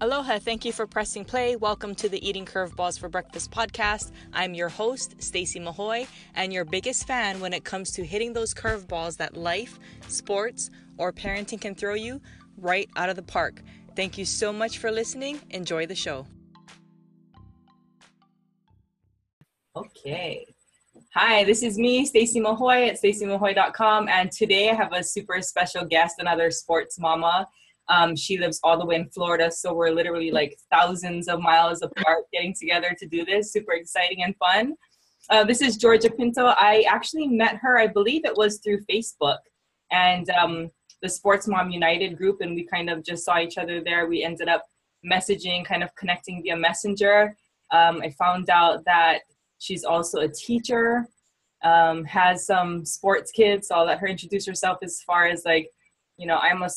Aloha, thank you for pressing play. Welcome to the Eating Curveballs for Breakfast podcast. I'm your host, Stacy Mahoy, and your biggest fan when it comes to hitting those curveballs that life, sports, or parenting can throw you right out of the park. Thank you so much for listening. Enjoy the show. Okay. Hi, this is me, Stacy Mahoy at stacymahoy.com, and today I have a super special guest, another sports mama. Um, she lives all the way in Florida, so we're literally like thousands of miles apart getting together to do this. Super exciting and fun. Uh, this is Georgia Pinto. I actually met her, I believe it was through Facebook and um, the Sports Mom United group, and we kind of just saw each other there. We ended up messaging, kind of connecting via Messenger. Um, I found out that she's also a teacher, um, has some sports kids, so I'll let her introduce herself as far as like you know, I'm a,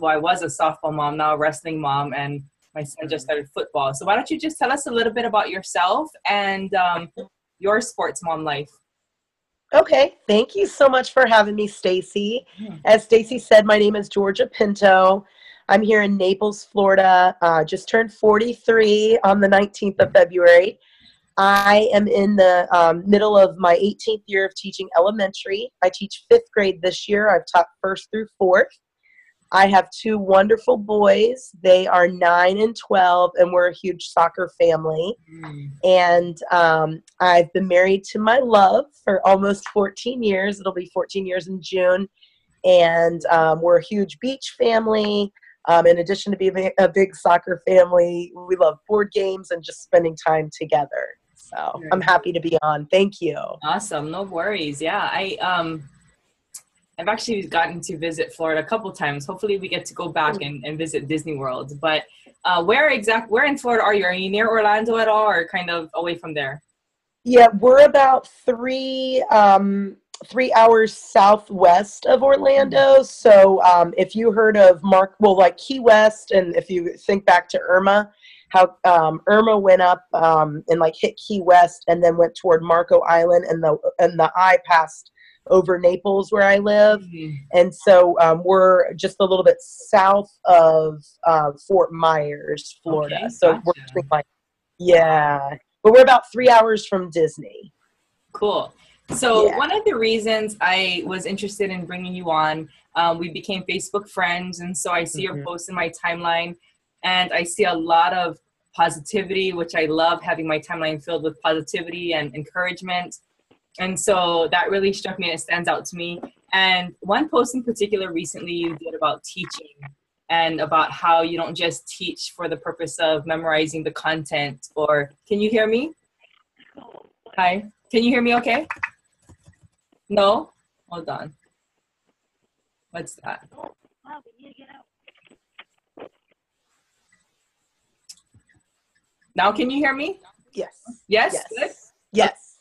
well, I was a softball mom, now a wrestling mom, and my son just started football. So why don't you just tell us a little bit about yourself and um, your sports mom life? Okay, thank you so much for having me, Stacy. Hmm. As Stacy said, my name is Georgia Pinto. I'm here in Naples, Florida. Uh, just turned 43 on the 19th of February. I am in the um, middle of my 18th year of teaching elementary. I teach fifth grade this year. I've taught first through fourth. I have two wonderful boys. They are nine and 12, and we're a huge soccer family. Mm. And um, I've been married to my love for almost 14 years. It'll be 14 years in June. And um, we're a huge beach family. Um, in addition to being a big soccer family, we love board games and just spending time together. So I'm happy to be on. Thank you. Awesome. No worries. Yeah. I um I've actually gotten to visit Florida a couple times. Hopefully we get to go back and, and visit Disney World. But uh, where exact where in Florida are you? Are you near Orlando at all or kind of away from there? Yeah, we're about three um three hours southwest of Orlando. So um, if you heard of Mark, well, like Key West, and if you think back to Irma, how um, Irma went up um, and like hit Key West and then went toward Marco Island and the and the eye passed over Naples where I live, mm-hmm. and so um, we're just a little bit south of uh, Fort Myers, Florida. Okay, so gotcha. we're like, yeah, but we're about three hours from Disney. Cool. So yeah. one of the reasons I was interested in bringing you on, um, we became Facebook friends, and so I see mm-hmm. your posts in my timeline and I see a lot of positivity, which I love having my timeline filled with positivity and encouragement. And so that really struck me and it stands out to me. And one post in particular recently you did about teaching and about how you don't just teach for the purpose of memorizing the content or can you hear me? Hi. Can you hear me okay? No? Hold on. What's that? Now, can you hear me? Yes. Yes. Yes. Yes.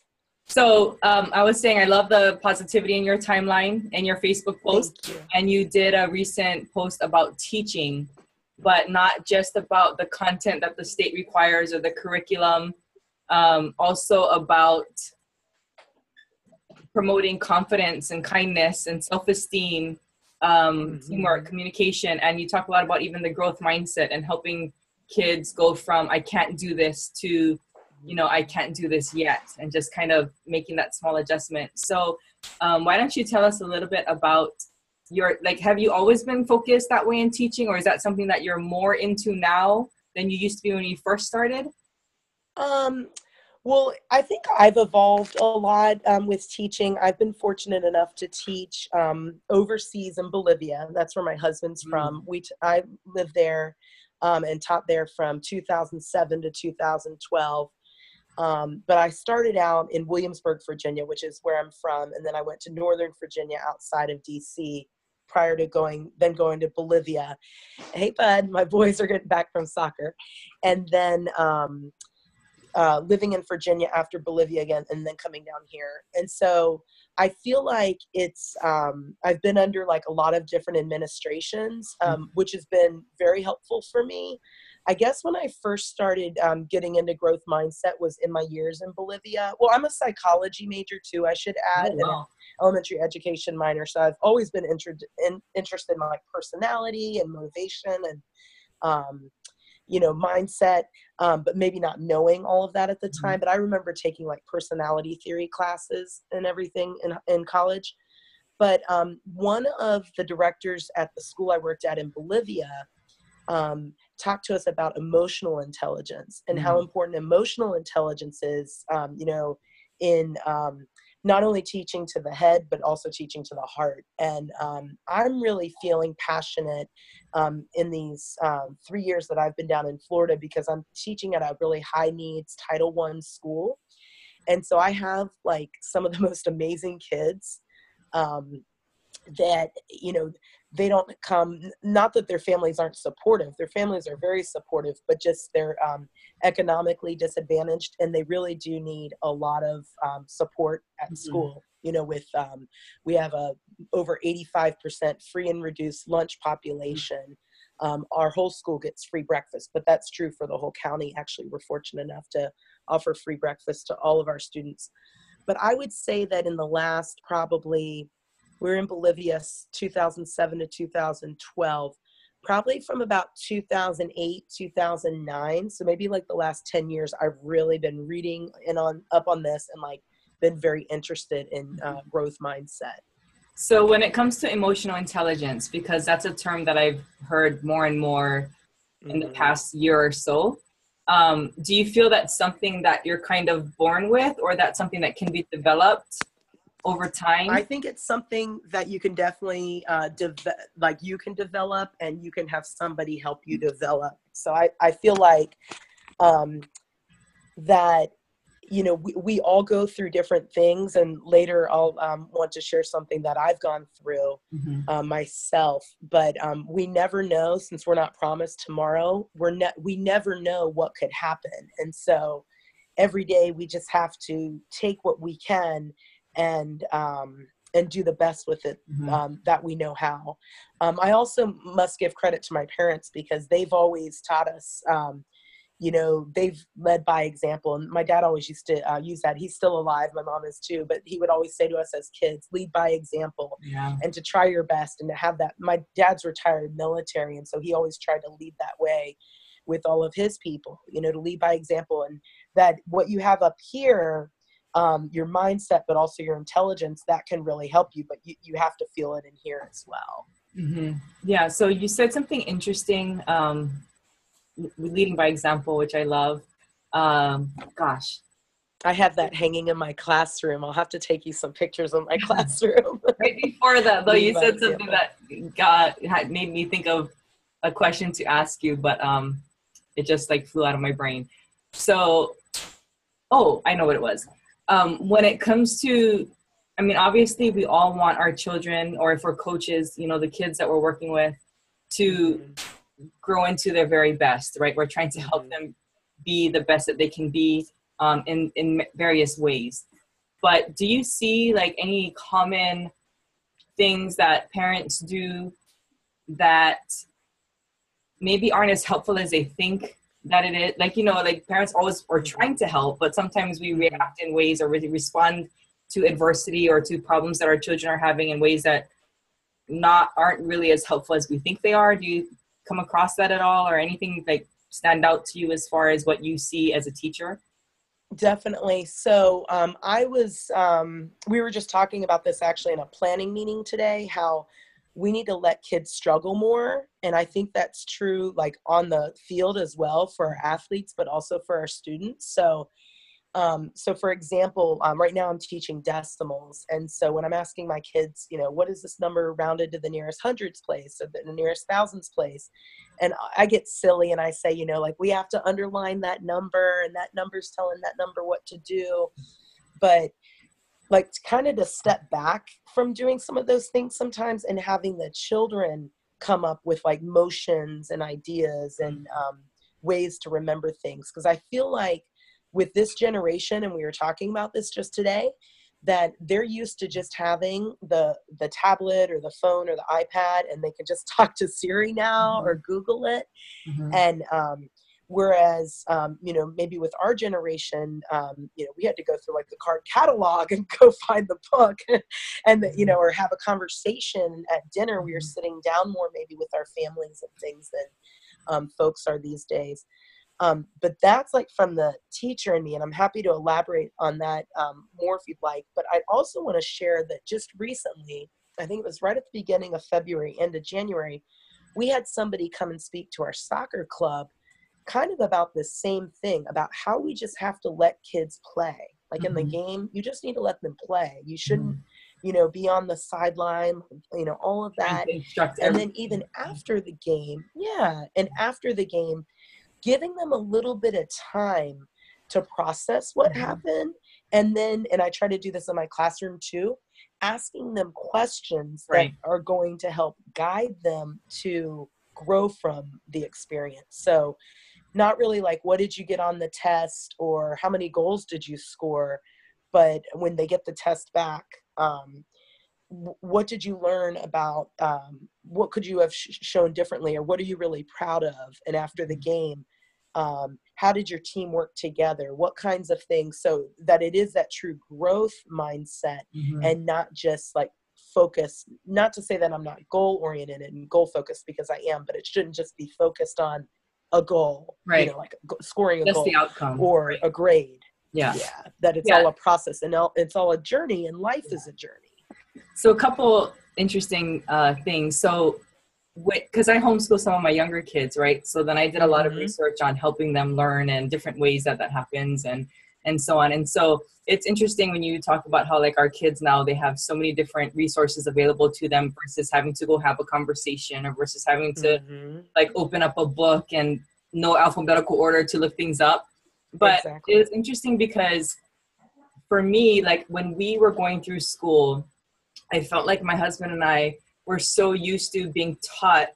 So um, I was saying I love the positivity in your timeline and your Facebook post, you. and you did a recent post about teaching, but not just about the content that the state requires or the curriculum. Um, also about promoting confidence and kindness and self-esteem, um, mm-hmm. teamwork, communication, and you talk a lot about even the growth mindset and helping kids go from I can't do this to you know I can't do this yet and just kind of making that small adjustment. So um, why don't you tell us a little bit about your like have you always been focused that way in teaching or is that something that you're more into now than you used to be when you first started? Um well, I think I've evolved a lot um, with teaching. I've been fortunate enough to teach um, overseas in Bolivia. That's where my husband's mm. from. We t- I live there um, and taught there from 2007 to 2012. Um, but I started out in Williamsburg, Virginia, which is where I'm from, and then I went to Northern Virginia outside of DC prior to going then going to Bolivia. Hey, bud, my boys are getting back from soccer, and then um, uh, living in Virginia after Bolivia again, and then coming down here. And so I feel like it's um, I've been under like a lot of different administrations, um, mm-hmm. which has been very helpful for me. I guess when I first started um, getting into growth mindset was in my years in Bolivia. Well, I'm a psychology major too. I should add, oh, wow. elementary education minor. So I've always been inter- in, interested in like personality and motivation and um, you know mindset um, but maybe not knowing all of that at the mm-hmm. time but i remember taking like personality theory classes and everything in, in college but um, one of the directors at the school i worked at in bolivia um, talked to us about emotional intelligence and mm-hmm. how important emotional intelligence is um, you know in um, not only teaching to the head but also teaching to the heart. And um, i'm really feeling passionate um, in these um, three years that i've been down in florida because i'm teaching at a really high needs title one school. And so i have like some of the most amazing kids um, that you know they don't come not that their families aren't supportive their families are very supportive but just they're um, economically disadvantaged and they really do need a lot of um, support at mm-hmm. school. You know with um, we have a over 85% free and reduced lunch population. Um, our whole school gets free breakfast but that's true for the whole county. Actually we're fortunate enough to offer free breakfast to all of our students. But i would say that in the last probably we were in Bolivia 2007 to 2012. Probably from about 2008, 2009. So maybe like the last 10 years, I've really been reading and on up on this and like been very interested in uh, mm-hmm. growth mindset. So when it comes to emotional intelligence, because that's a term that I've heard more and more in the mm-hmm. past year or so, um, do you feel that's something that you're kind of born with or that's something that can be developed over time? I think it's something that you can definitely uh, de- like you can develop and you can have somebody help you develop. So I, I feel like um, that you know we, we all go through different things and later i'll um, want to share something that i've gone through mm-hmm. uh, myself but um, we never know since we're not promised tomorrow we're ne- we never know what could happen and so every day we just have to take what we can and um, and do the best with it mm-hmm. um, that we know how. Um, I also must give credit to my parents because they've always taught us. Um, you know, they've led by example, and my dad always used to uh, use that. He's still alive. My mom is too, but he would always say to us as kids, "Lead by example," yeah. and to try your best and to have that. My dad's retired military, and so he always tried to lead that way with all of his people. You know, to lead by example, and that what you have up here um, your mindset, but also your intelligence, that can really help you. But you, you have to feel it in here as well. Mm-hmm. Yeah. So you said something interesting, um, leading by example, which I love. Um, gosh, I have that hanging in my classroom. I'll have to take you some pictures of my classroom. right before that, though, you said something that got had made me think of a question to ask you, but um, it just like flew out of my brain. So, oh, I know what it was um, when it comes to i mean obviously we all want our children or if we're coaches you know the kids that we're working with to grow into their very best right we're trying to help mm-hmm. them be the best that they can be um, in in various ways but do you see like any common things that parents do that maybe aren't as helpful as they think that it is like you know like parents always are trying to help but sometimes we react in ways or really respond to adversity or to problems that our children are having in ways that not aren't really as helpful as we think they are. Do you come across that at all or anything like stand out to you as far as what you see as a teacher? Definitely. So um, i was um, we were just talking about this actually in a planning meeting today how we need to let kids struggle more and i think that's true like on the field as well for our athletes but also for our students. So um, so for example um, right now i'm teaching decimals and so when i'm asking my kids you know what is this number rounded to the nearest hundreds place or the nearest thousands place? And i get silly and i say you know like we have to underline that number and that number's telling that number what to do. But like kind of to step back from doing some of those things sometimes and having the children come up with like motions and ideas and um, ways to remember things because i feel like with this generation and we were talking about this just today that they're used to just having the the tablet or the phone or the ipad and they can just talk to siri now mm-hmm. or google it mm-hmm. and um, Whereas, um, you know, maybe with our generation, um, you know, we had to go through like the card catalog and go find the book and, the, you know, or have a conversation at dinner. We were mm-hmm. sitting down more maybe with our families and things than um, folks are these days. Um, but that's like from the teacher in me, and I'm happy to elaborate on that um, more if you'd like. But I also want to share that just recently, I think it was right at the beginning of February, end of January, we had somebody come and speak to our soccer club kind of about the same thing about how we just have to let kids play. Like mm-hmm. in the mm-hmm. game, you just need to let them play. You shouldn't, mm-hmm. you know, be on the sideline, you know, all of that. And then even after the game, yeah, and after the game, giving them a little bit of time to process what mm-hmm. happened. And then, and I try to do this in my classroom too, asking them questions right. that are going to help guide them to grow from the experience. So, not really like what did you get on the test or how many goals did you score, but when they get the test back, um, what did you learn about um, what could you have sh- shown differently or what are you really proud of? And after the game um, how did your team work together? What kinds of things? So that it is that true growth mindset mm-hmm. and not just like focus not to say that i'm not goal oriented and goal focused because i am but it shouldn't just be focused on a goal right you know like scoring a That's goal the outcome or right. a grade yeah yeah that it's yeah. all a process and it's all a journey and life yeah. is a journey so a couple interesting uh, things so because I homeschool some of my younger kids, right? So then I did a lot of mm-hmm. research on helping them learn and different ways that that happens and and so on. And so it's interesting when you talk about how like our kids now they have so many different resources available to them versus having to go have a conversation or versus having to mm-hmm. like open up a book and know alphabetical order to look things up. But exactly. it's interesting because for me, like when we were going through school, I felt like my husband and I we're so used to being taught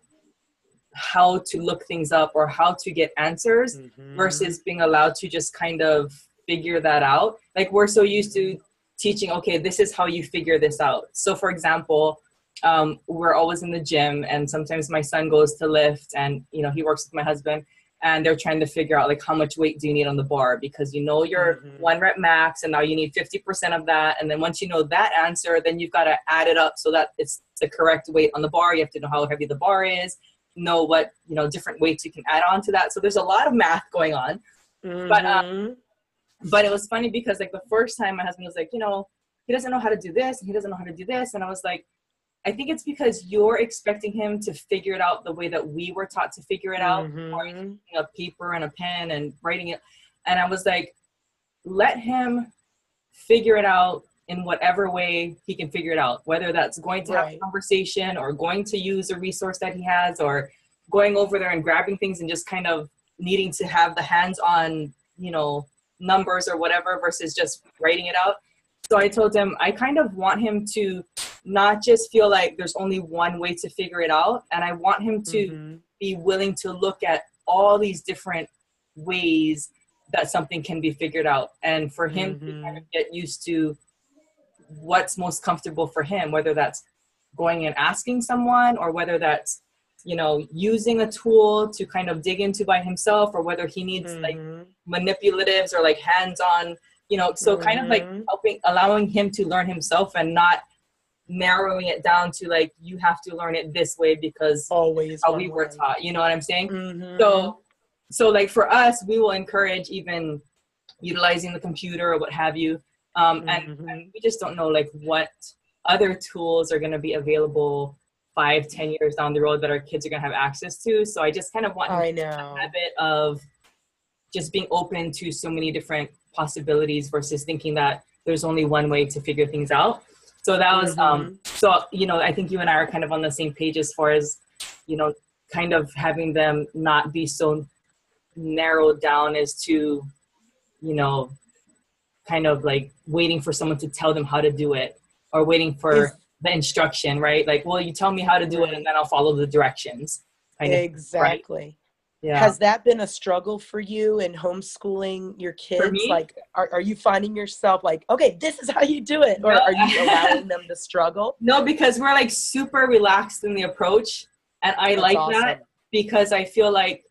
how to look things up or how to get answers mm-hmm. versus being allowed to just kind of figure that out. Like we're so used to teaching, okay, this is how you figure this out. So, for example, um, we're always in the gym, and sometimes my son goes to lift, and you know he works with my husband, and they're trying to figure out like how much weight do you need on the bar because you know your mm-hmm. one rep max and now you need 50% of that and then once you know that answer then you've got to add it up so that it's the correct weight on the bar you have to know how heavy the bar is know what you know different weights you can add on to that so there's a lot of math going on mm-hmm. but um, but it was funny because like the first time my husband was like you know he doesn't know how to do this and he doesn't know how to do this and i was like I think it's because you're expecting him to figure it out the way that we were taught to figure it out, mm-hmm. a paper and a pen and writing it. And I was like, let him figure it out in whatever way he can figure it out, whether that's going to right. have a conversation or going to use a resource that he has or going over there and grabbing things and just kind of needing to have the hands on, you know, numbers or whatever versus just writing it out. So I told him I kind of want him to not just feel like there's only one way to figure it out. And I want him to mm-hmm. be willing to look at all these different ways that something can be figured out. And for him mm-hmm. to kind of get used to what's most comfortable for him, whether that's going and asking someone or whether that's you know using a tool to kind of dig into by himself or whether he needs mm-hmm. like manipulatives or like hands-on you know so mm-hmm. kind of like mm-hmm. helping allowing him to learn himself and not narrowing it down to like you have to learn it this way because always how we were taught you know what i'm saying mm-hmm. so so like for us we will encourage even utilizing the computer or what have you um, mm-hmm. and, and, we just don't know like what other tools are going to be available five ten years down the road that our kids are going to have access to so i just kind of want I know. a habit of just being open to so many different possibilities versus thinking that there's only one way to figure things out so that was um, mm-hmm. um so you know i think you and i are kind of on the same page as far as you know kind of having them not be so narrowed down as to you know kind of like waiting for someone to tell them how to do it or waiting for the instruction right like well you tell me how to do it and then i'll follow the directions exactly right? Yeah. Has that been a struggle for you in homeschooling your kids? Like, are, are you finding yourself like, okay, this is how you do it? Or no. are you allowing them to struggle? No, because we're like super relaxed in the approach. And I that's like awesome. that because I feel like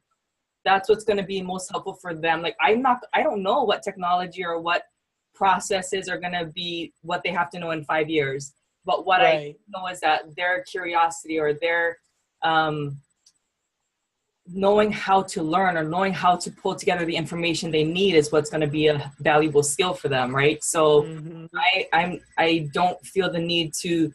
that's what's going to be most helpful for them. Like, I'm not, I don't know what technology or what processes are going to be what they have to know in five years. But what right. I know is that their curiosity or their, um, knowing how to learn or knowing how to pull together the information they need is what's going to be a valuable skill for them right so mm-hmm. i i'm i don't feel the need to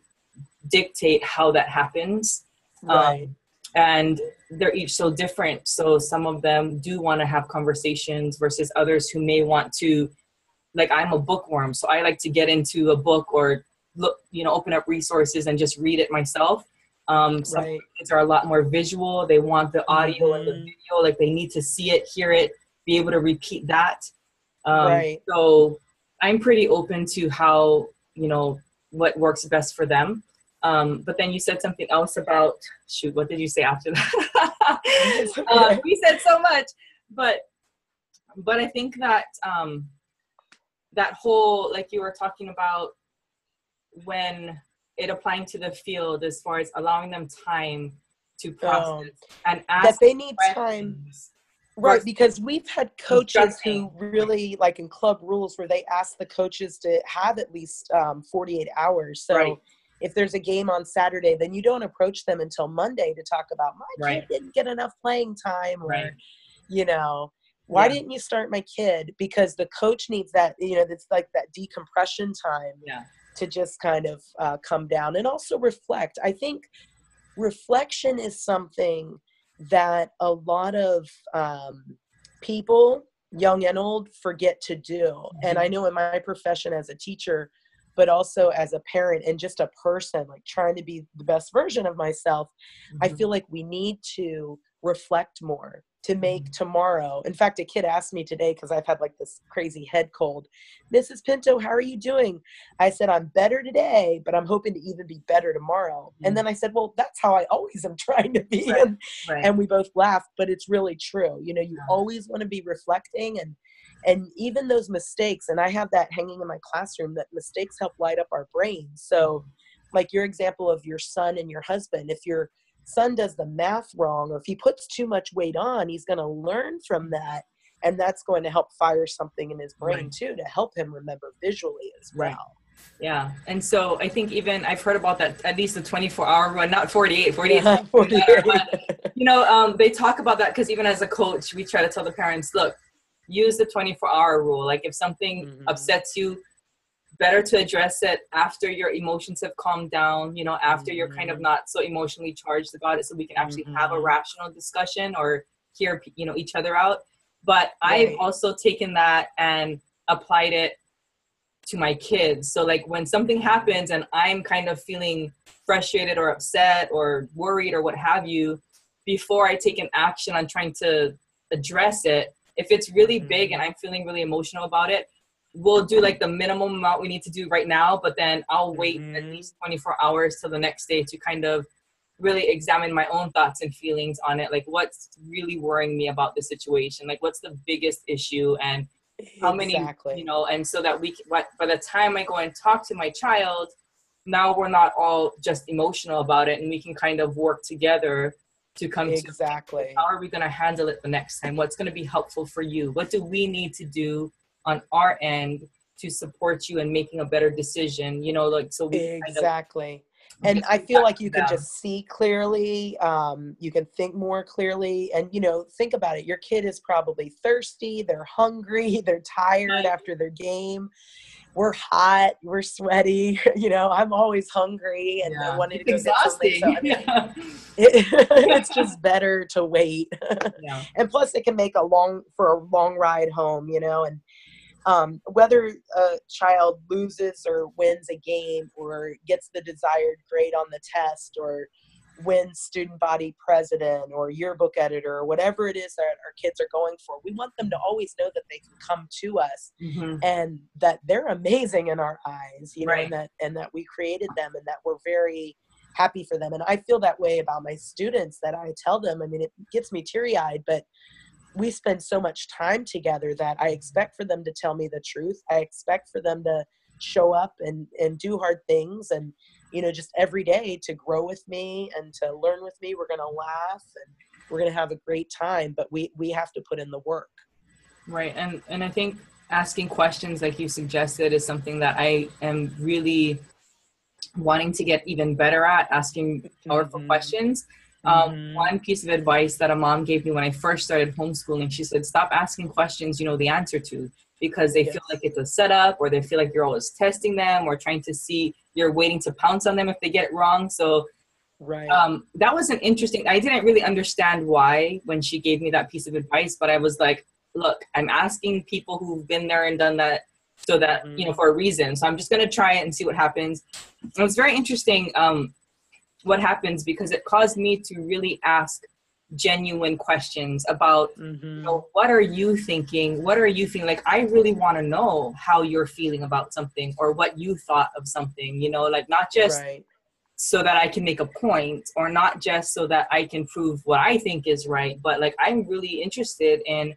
dictate how that happens um, right. Um, and they're each so different so some of them do want to have conversations versus others who may want to like i'm a bookworm so i like to get into a book or look you know open up resources and just read it myself um, some right. kids are a lot more visual. They want the audio mm-hmm. and the mm-hmm. video, like they need to see it, hear it, be able to repeat that. Um, right. So I'm pretty open to how you know what works best for them. Um, but then you said something else about shoot. What did you say after that? uh, we said so much, but but I think that um, that whole like you were talking about when it applying to the field as far as allowing them time to process um, and ask that they need time right because we've had coaches who really like in club rules where they ask the coaches to have at least um, 48 hours so right. if there's a game on saturday then you don't approach them until monday to talk about my right. kid didn't get enough playing time or right. you know why yeah. didn't you start my kid because the coach needs that you know it's like that decompression time yeah to just kind of uh, come down and also reflect. I think reflection is something that a lot of um, people, young and old, forget to do. Mm-hmm. And I know in my profession as a teacher, but also as a parent and just a person, like trying to be the best version of myself, mm-hmm. I feel like we need to reflect more to make mm-hmm. tomorrow. In fact, a kid asked me today because I've had like this crazy head cold. Mrs. Pinto, how are you doing? I said, I'm better today, but I'm hoping to even be better tomorrow. Mm-hmm. And then I said, Well, that's how I always am trying to be. Right. And, right. and we both laughed, but it's really true. You know, you yeah. always want to be reflecting and and even those mistakes, and I have that hanging in my classroom that mistakes help light up our brains. So mm-hmm. like your example of your son and your husband, if you're son does the math wrong or if he puts too much weight on he's going to learn from that and that's going to help fire something in his brain right. too to help him remember visually as well right. yeah and so i think even i've heard about that at least the 24 hour run not 48 48, yeah, 48. you know um, they talk about that because even as a coach we try to tell the parents look use the 24 hour rule like if something mm-hmm. upsets you better to address it after your emotions have calmed down you know after mm-hmm. you're kind of mm-hmm. not so emotionally charged about it so we can actually mm-hmm. have a mm-hmm. rational discussion or hear you know each other out but right. i've also taken that and applied it to my kids so like when something happens and i'm kind of feeling frustrated or upset or worried or what have you before i take an action on trying to address it if it's really mm-hmm. big and i'm feeling really emotional about it we'll do like the minimum amount we need to do right now, but then I'll wait mm-hmm. at least 24 hours till the next day to kind of really examine my own thoughts and feelings on it. Like, what's really worrying me about the situation? Like, what's the biggest issue? And how many, exactly. you know, and so that we, what, by the time I go and talk to my child, now we're not all just emotional about it and we can kind of work together to come exactly to how are we going to handle it the next time what's going to be helpful for you what do we need to do on our end to support you in making a better decision you know like so we exactly kind of and i feel like you can just see clearly um, you can think more clearly and you know think about it your kid is probably thirsty they're hungry they're tired right. after their game we're hot, we're sweaty. You know, I'm always hungry and yeah. I wanted to go exhausting. So, I mean, it, it's just better to wait. Yeah. and plus, it can make a long for a long ride home. You know, and um, whether a child loses or wins a game or gets the desired grade on the test or wins student body president or yearbook editor or whatever it is that our kids are going for we want them to always know that they can come to us mm-hmm. and that they're amazing in our eyes you know right. and that and that we created them and that we're very happy for them and i feel that way about my students that i tell them i mean it gets me teary-eyed but we spend so much time together that I expect for them to tell me the truth. I expect for them to show up and and do hard things and you know just every day to grow with me and to learn with me. We're going to laugh and we're going to have a great time, but we we have to put in the work. Right. And and I think asking questions like you suggested is something that I am really wanting to get even better at asking powerful mm-hmm. questions Um, mm-hmm. One piece of advice that a mom gave me when I first started homeschooling, she said, "Stop asking questions you know the answer to." Because they yes. feel like it's a setup, or they feel like you're always testing them, or trying to see you're waiting to pounce on them if they get it wrong. So Right. Um, that was an interesting. I didn't really understand why when she gave me that piece of advice, but I was like, look, I'm asking people who've been there and done that so that mm-hmm. you know for a reason. So I'm just gonna try it and see what happens. It was very interesting um, what happens because it caused me to really ask genuine questions about mm-hmm. you know, what are you thinking what are you feeling like i really want to know how you're feeling about something or what you thought of something you know like not just right so that I can make a point or not just so that I can prove what I think is right, but like I'm really interested in,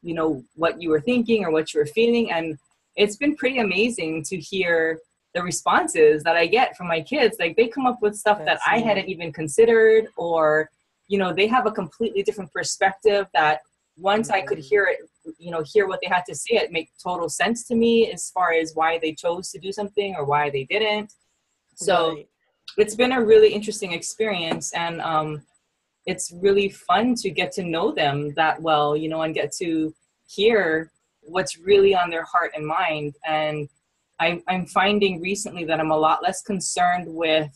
you know, what you were thinking or what you were feeling. And it's been pretty amazing to hear the responses that I get from my kids. Like they come up with stuff That's that I hadn't even considered, or, you know, they have a completely different perspective that once I could hear it, you know, hear what they had to say, it make total sense to me as far as why they chose to do something or why they didn't. So right it's been a really interesting experience and um, it's really fun to get to know them that well you know and get to hear what's really on their heart and mind and I'm, I'm finding recently that i'm a lot less concerned with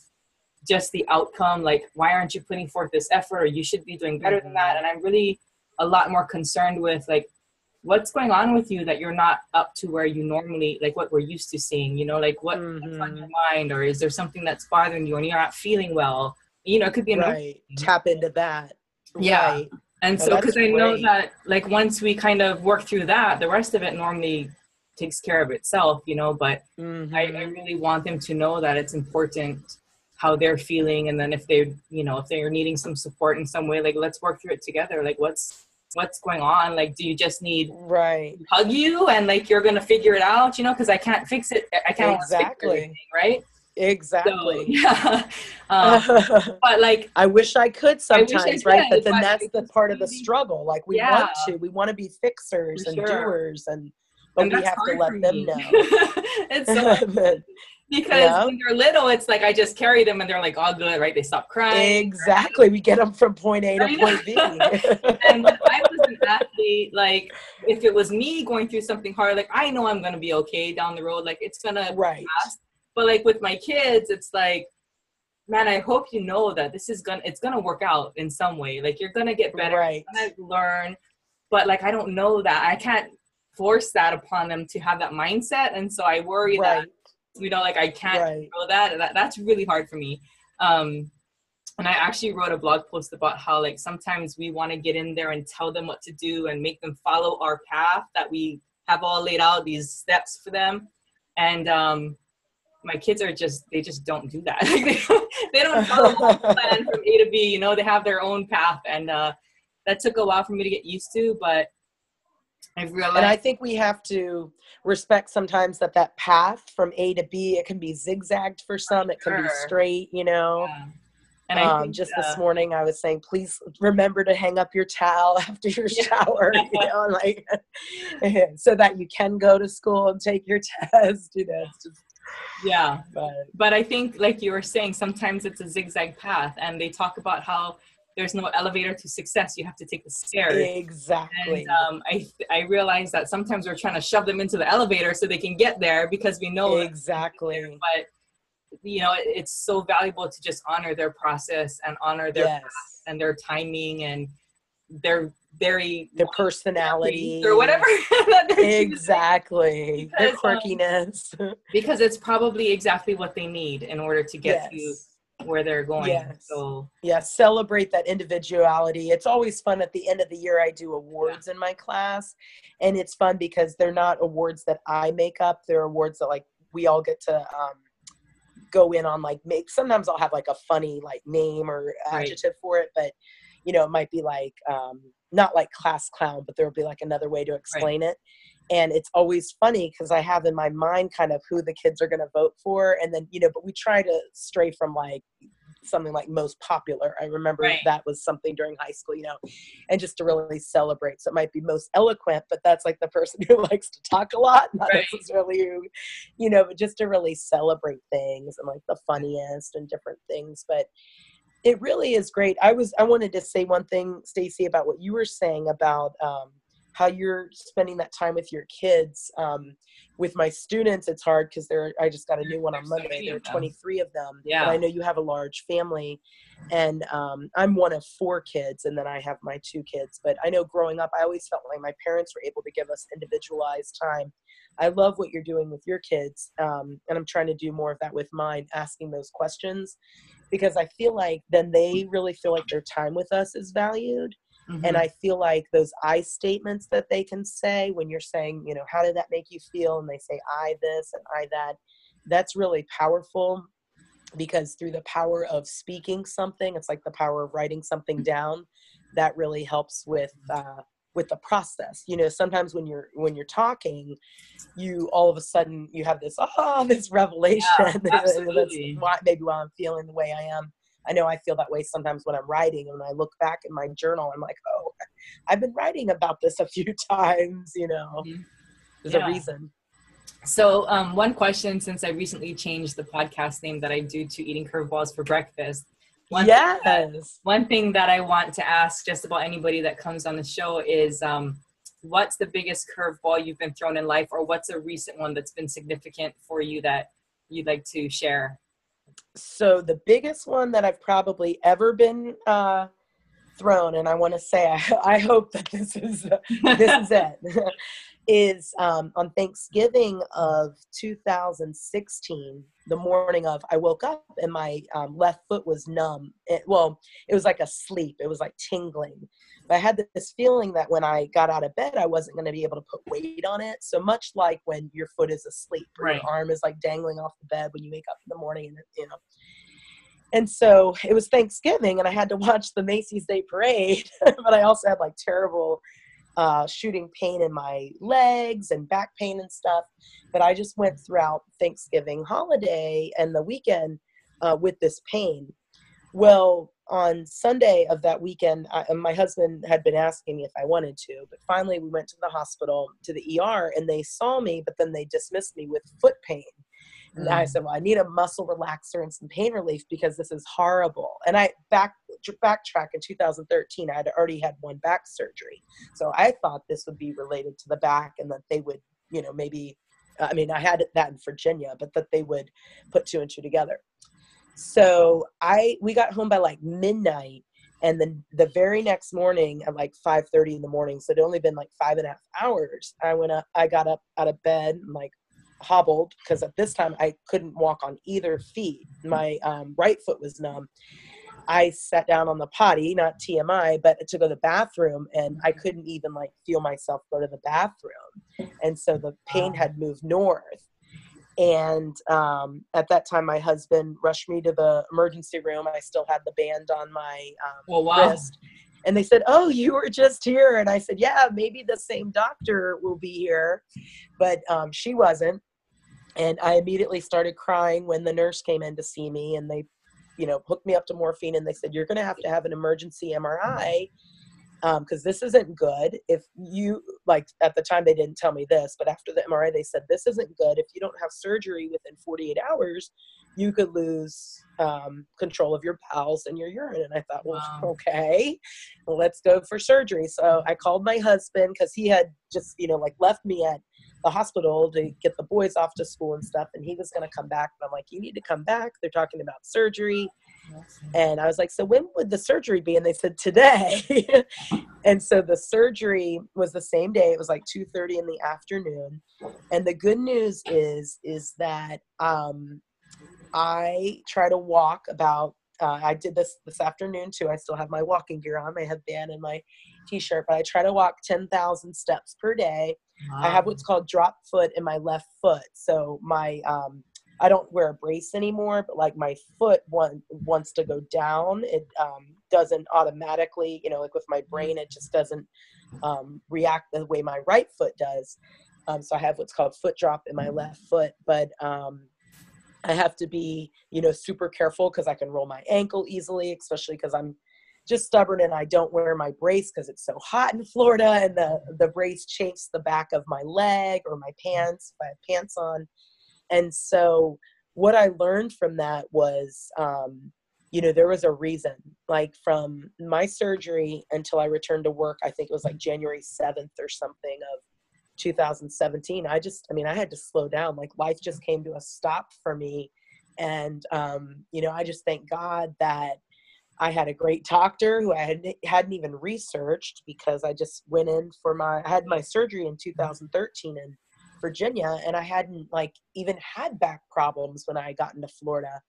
just the outcome like why aren't you putting forth this effort or you should be doing better than that and i'm really a lot more concerned with like what's going on with you that you're not up to where you normally like what we're used to seeing you know like what, mm-hmm. what's on your mm-hmm. mind or is there something that's bothering you and you're not feeling well you know it could be right tap into that yeah right. and so because i know that like once we kind of work through that the rest of it normally takes care of itself you know but mm-hmm. I, I mm-hmm. really want them to know that it's important how they're feeling and then if they you know if they're needing some support in some way like let's work through it together like what's what's going on like do you just need right hug you and like you're gonna figure it out you know because i can't fix it i can't exactly right exactly so, yeah um, but like i wish i could sometimes I I right but then but that's the part of the struggle like we yeah. want to we want to be fixers For and sure. doers and but we have to let them know it's so because yeah. when they're little, it's like I just carry them and they're like all good, right? They stop crying. Exactly. Right? We get them from point A to point B. and when I was an athlete, like if it was me going through something hard, like I know I'm gonna be okay down the road. Like it's gonna right. Pass. But like with my kids, it's like, man, I hope you know that this is gonna it's gonna work out in some way. Like you're gonna get better, right. you're gonna learn. But like I don't know that. I can't force that upon them to have that mindset. And so I worry right. that you know like i can't right. know that. that that's really hard for me um and i actually wrote a blog post about how like sometimes we want to get in there and tell them what to do and make them follow our path that we have all laid out these steps for them and um my kids are just they just don't do that like they, don't, they don't follow the plan from a to b you know they have their own path and uh that took a while for me to get used to but i realized and i think we have to respect sometimes that that path from A to B it can be zigzagged for some, it can be straight, you know. Yeah. And um, think, just uh, this morning, I was saying, please remember to hang up your towel after your shower, you know, like so that you can go to school and take your test. You know, just, yeah. But, but I think, like you were saying, sometimes it's a zigzag path, and they talk about how there's no elevator to success. You have to take the stairs. Exactly. And um, I I realize that sometimes we're trying to shove them into the elevator so they can get there because we know exactly. There, but you know, it, it's so valuable to just honor their process and honor their yes. and their timing and their very their personality or whatever. exactly. Because, their um, quirkiness. Um, because it's probably exactly what they need in order to get yes. to where they're going. Yes. So yeah, celebrate that individuality. It's always fun at the end of the year. I do awards yeah. in my class, and it's fun because they're not awards that I make up. They're awards that like we all get to um, go in on. Like make sometimes I'll have like a funny like name or adjective right. for it, but you know it might be like um, not like class clown, but there will be like another way to explain right. it and it's always funny because i have in my mind kind of who the kids are going to vote for and then you know but we try to stray from like something like most popular i remember right. that was something during high school you know and just to really celebrate so it might be most eloquent but that's like the person who likes to talk a lot not right. necessarily who you know but just to really celebrate things and like the funniest and different things but it really is great. I was I wanted to say one thing, Stacy, about what you were saying about um, how you're spending that time with your kids. Um, with my students, it's hard because they're. I just got a new one on Monday. There are 23 of them. Yeah. I know you have a large family, and um, I'm one of four kids, and then I have my two kids. But I know growing up, I always felt like my parents were able to give us individualized time. I love what you're doing with your kids, um, and I'm trying to do more of that with mine, asking those questions, because I feel like then they really feel like their time with us is valued. Mm-hmm. and i feel like those i statements that they can say when you're saying you know how did that make you feel? and they say i this and i that that's really powerful because through the power of speaking something it's like the power of writing something down that really helps with uh, with the process you know sometimes when you're when you're talking you all of a sudden you have this oh this revelation Yeah, absolutely. why maybe why i'm feeling the way i am i know i feel that way sometimes when i'm writing and when i look back in my journal i'm like oh i've been writing about this a few times you know Mhm. there's Yeah. a reason So, um, one question since I recently changed the podcast name that I do to Eating Curveballs for Breakfast. One thing that- yes one thing that I want to ask just about anybody that comes on the show is um, what's the biggest curveball you've been thrown in life, or what's a recent one that's been significant for you that you'd like to share? so the biggest one that I've probably ever been uh, thrown, and I want to say I, I hope that this is this is it, is um, on Thanksgiving of 2016. The morning of, I woke up and my um, left foot was numb. It, well, it was like a sleep. It was like tingling. But I had this feeling that when I got out of bed, I wasn't going to be able to put weight on it. So much like when your foot is asleep or Right. your arm is like dangling off the bed when you wake up in the morning, and you know. And so it was Thanksgiving, and I had to watch the Macy's Day Parade, but I also had like terrible uh, shooting pain in my legs and back pain and stuff. But I just went throughout Thanksgiving holiday and the weekend uh, with this pain. Well, on Sunday of that weekend, I, my husband had been asking me if I wanted to, but finally we went to the hospital to the ER and they saw me, but then they dismissed me with foot pain. And I mm. said, "Well, I need a muscle relaxer and some pain relief because this is horrible." And I back backtrack in 2013, I had already had one back surgery, so I thought this would be related to the back and that they would, you know, maybe. Uh, I mean, I had that in Virginia, but that they would put two and two together. So I we got home by like midnight, and then the very next morning at like 5:30 in the morning, so it'd only been like five and a half hours. I went up, I got up out of bed, and like hobbled because at this time I couldn't walk on either feet. My um, right foot was numb. I sat down on the potty, not TMI, but to go to the bathroom, and I couldn't even like feel myself go to the bathroom, and so the pain had moved north. And um, at that time, my husband rushed me to the emergency room. I still had the band on my um, Well, wow. wrist. And they said, Oh, you were just here. And I said, Yeah, maybe the same doctor will be here. But um, she wasn't. And I immediately started crying when the nurse came in to see me and they, you know, hooked me up to morphine and they said, You're going to have to have an emergency MRI because this isn't good. If you, like, at the time they didn't tell me this, but after the MRI, they said, This isn't good. If you don't have surgery within 48 hours, you could lose um, control of your bowels and your urine. And I thought, well, Wow. okay, well, let's go for surgery. So I called my husband because he had just, you know, like left me at the hospital to get the boys off to school and stuff. And he was going to come back. But I'm like, you need to come back. They're talking about surgery. And I was like, so when would the surgery be? And they said today. and so the surgery was the same day. It was like 2:30 in the afternoon. And the good news is is that um, I try to walk about. Uh, I did this this afternoon too. I still have my walking gear on, my headband, and my t-shirt. But I try to walk 10,000 steps per day. I have what's called drop foot in my left foot. So my um I don't wear a brace anymore, but like my foot want, wants to go down. It um, doesn't automatically, you know, like with my brain, it just doesn't um, react the way my right foot does. Um, so I have what's called foot drop in my left foot, but um, I have to be, you know, super careful because I can roll my ankle easily, especially because I'm just stubborn and I don't wear my brace because it's so hot in Florida and the, the brace chafes the back of my leg or my pants if I have pants on. And so what I learned from that was um, you know, there was a reason. Like from my surgery until I returned to work, I think it was like January 7th or something of 2017. I just, I mean, I had to slow down. Like life just came to a stop for me. And, um, you know, I just thank God that I had a great doctor who I had, hadn't even researched because I just went in for my, I had my surgery in 2013 in Virginia and I hadn't like even had back problems when I got into Florida.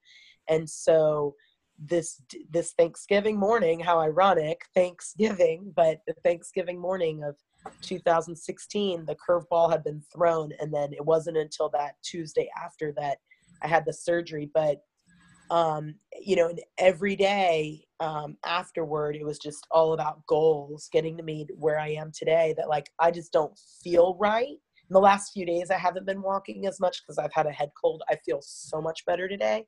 And so, this this Thanksgiving morning, how ironic, Thanksgiving, but the Thanksgiving morning of 2016, the curveball had been thrown, and then it wasn't until that Tuesday after that I had the surgery. But um, you know, and every day um, afterward, it was just all about goals, getting to me where I am today. That like I just don't feel right. In the last few days, I haven't been walking as much because I've had a head cold. I feel so much better today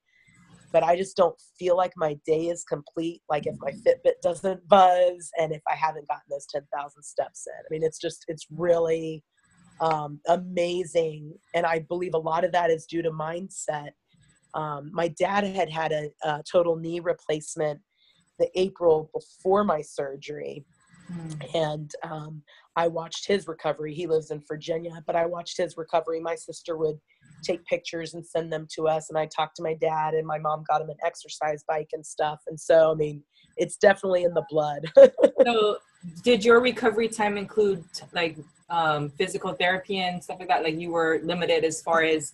but I just don't feel like my day is complete. Like if my Fitbit doesn't buzz and if I haven't gotten those 10,000 steps in. I mean, it's just, it's really um, amazing. And I believe a lot of that is due to mindset. Um, my dad had had a, a, total knee replacement the April before my surgery. Mm. And um, I watched his recovery. He lives in Virginia, but I watched his recovery. My sister would take pictures and send them to us. And I talked to my dad, and my mom got him an exercise bike and stuff. And so, I mean, it's definitely in the blood. so, did your recovery time include like um, physical therapy and stuff like that? Like you were limited as far as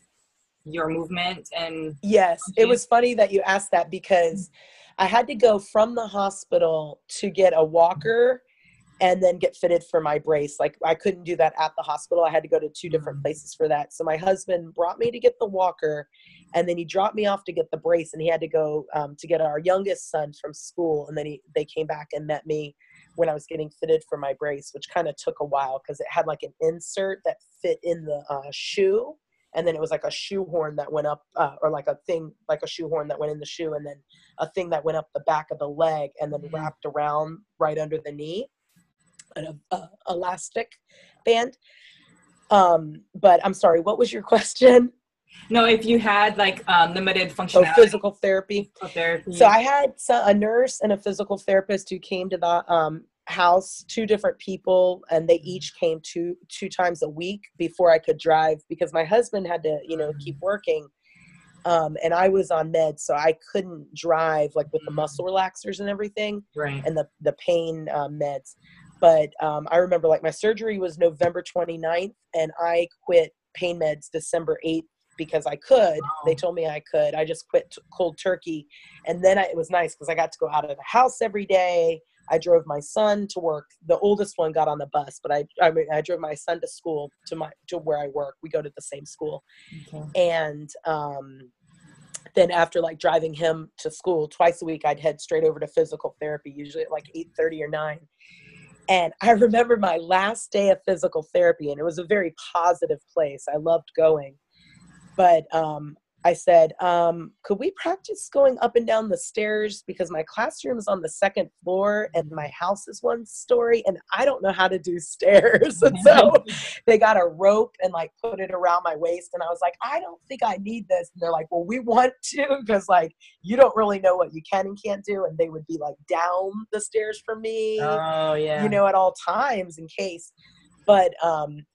your movement and yes it was funny that you asked that because i had to go from the hospital to get a walker and then get fitted for my brace. Like I couldn't do that at the hospital. I had to go to two different mm. places for that. So my husband brought me to get the walker, and then he dropped me off to get the brace, and he had to go um, to get our youngest son from school, and then he they came back and met me when I was getting fitted for my brace, which kind of took a while because it had like an insert that fit in the uh, shoe. And then it was like a shoehorn that went up, uh, or like a thing, like a shoehorn that went in the shoe, and then a thing that went up the back of the leg and then mm-hmm. wrapped around right under the knee an uh, elastic band. Um, but I'm sorry, what was your question? No, if you had like um, limited functionality. Oh, physical therapy. Physical therapy. So I had a nurse and a physical therapist who came to the um, house, two different people, and they each came two two times a week before I could drive because my husband had to, you know, keep working. Um, and I was on meds, so I couldn't drive like with the muscle relaxers and everything, right? And the the pain um, meds. But um, I remember like my surgery was November 29th, and I quit pain meds December 8th because I could. They told me I could. I just quit t- cold turkey, and then I, it was nice because I got to go out of the house every day. I drove my son to work. The oldest one got on the bus, but I I, mean, I drove my son to school to my to where I work. We go to the same school, okay. and um, then after like driving him to school twice a week, I'd head straight over to physical therapy, usually at like eight thirty or nine. And I remember my last day of physical therapy, and it was a very positive place. I loved going. But um, I said, um, could we practice going up and down the stairs? Because my classroom is on the second floor and my house is one story and I don't know how to do stairs. and so they got a rope and like put it around my waist. And I was like, I don't think I need this. And they're like, well, we want to because like you don't really know what you can and can't do. And they would be like down the stairs for me. Oh, yeah. You know, at all times in case. But um,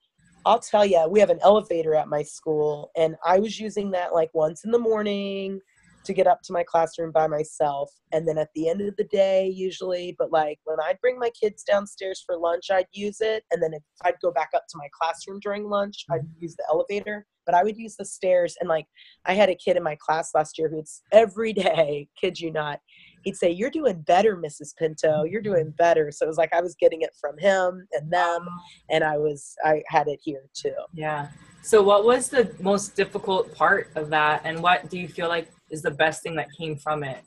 I'll tell you, we have an elevator at my school, and I was using that like once in the morning to get up to my classroom by myself. And then at the end of the day, usually, but like when I'd bring my kids downstairs for lunch, I'd use it. And then if I'd go back up to my classroom during lunch, I'd mm-hmm. use the elevator. But I would use the stairs. And like I had a kid in my class last year who's every day, kid you not, he'd say, You're doing better, Mrs. Pinto. You're doing better. So it was like I was getting it from him and them, and I was, I had it here too. Yeah. So, what was the most difficult part of that, and what do you feel like is the best thing that came from it?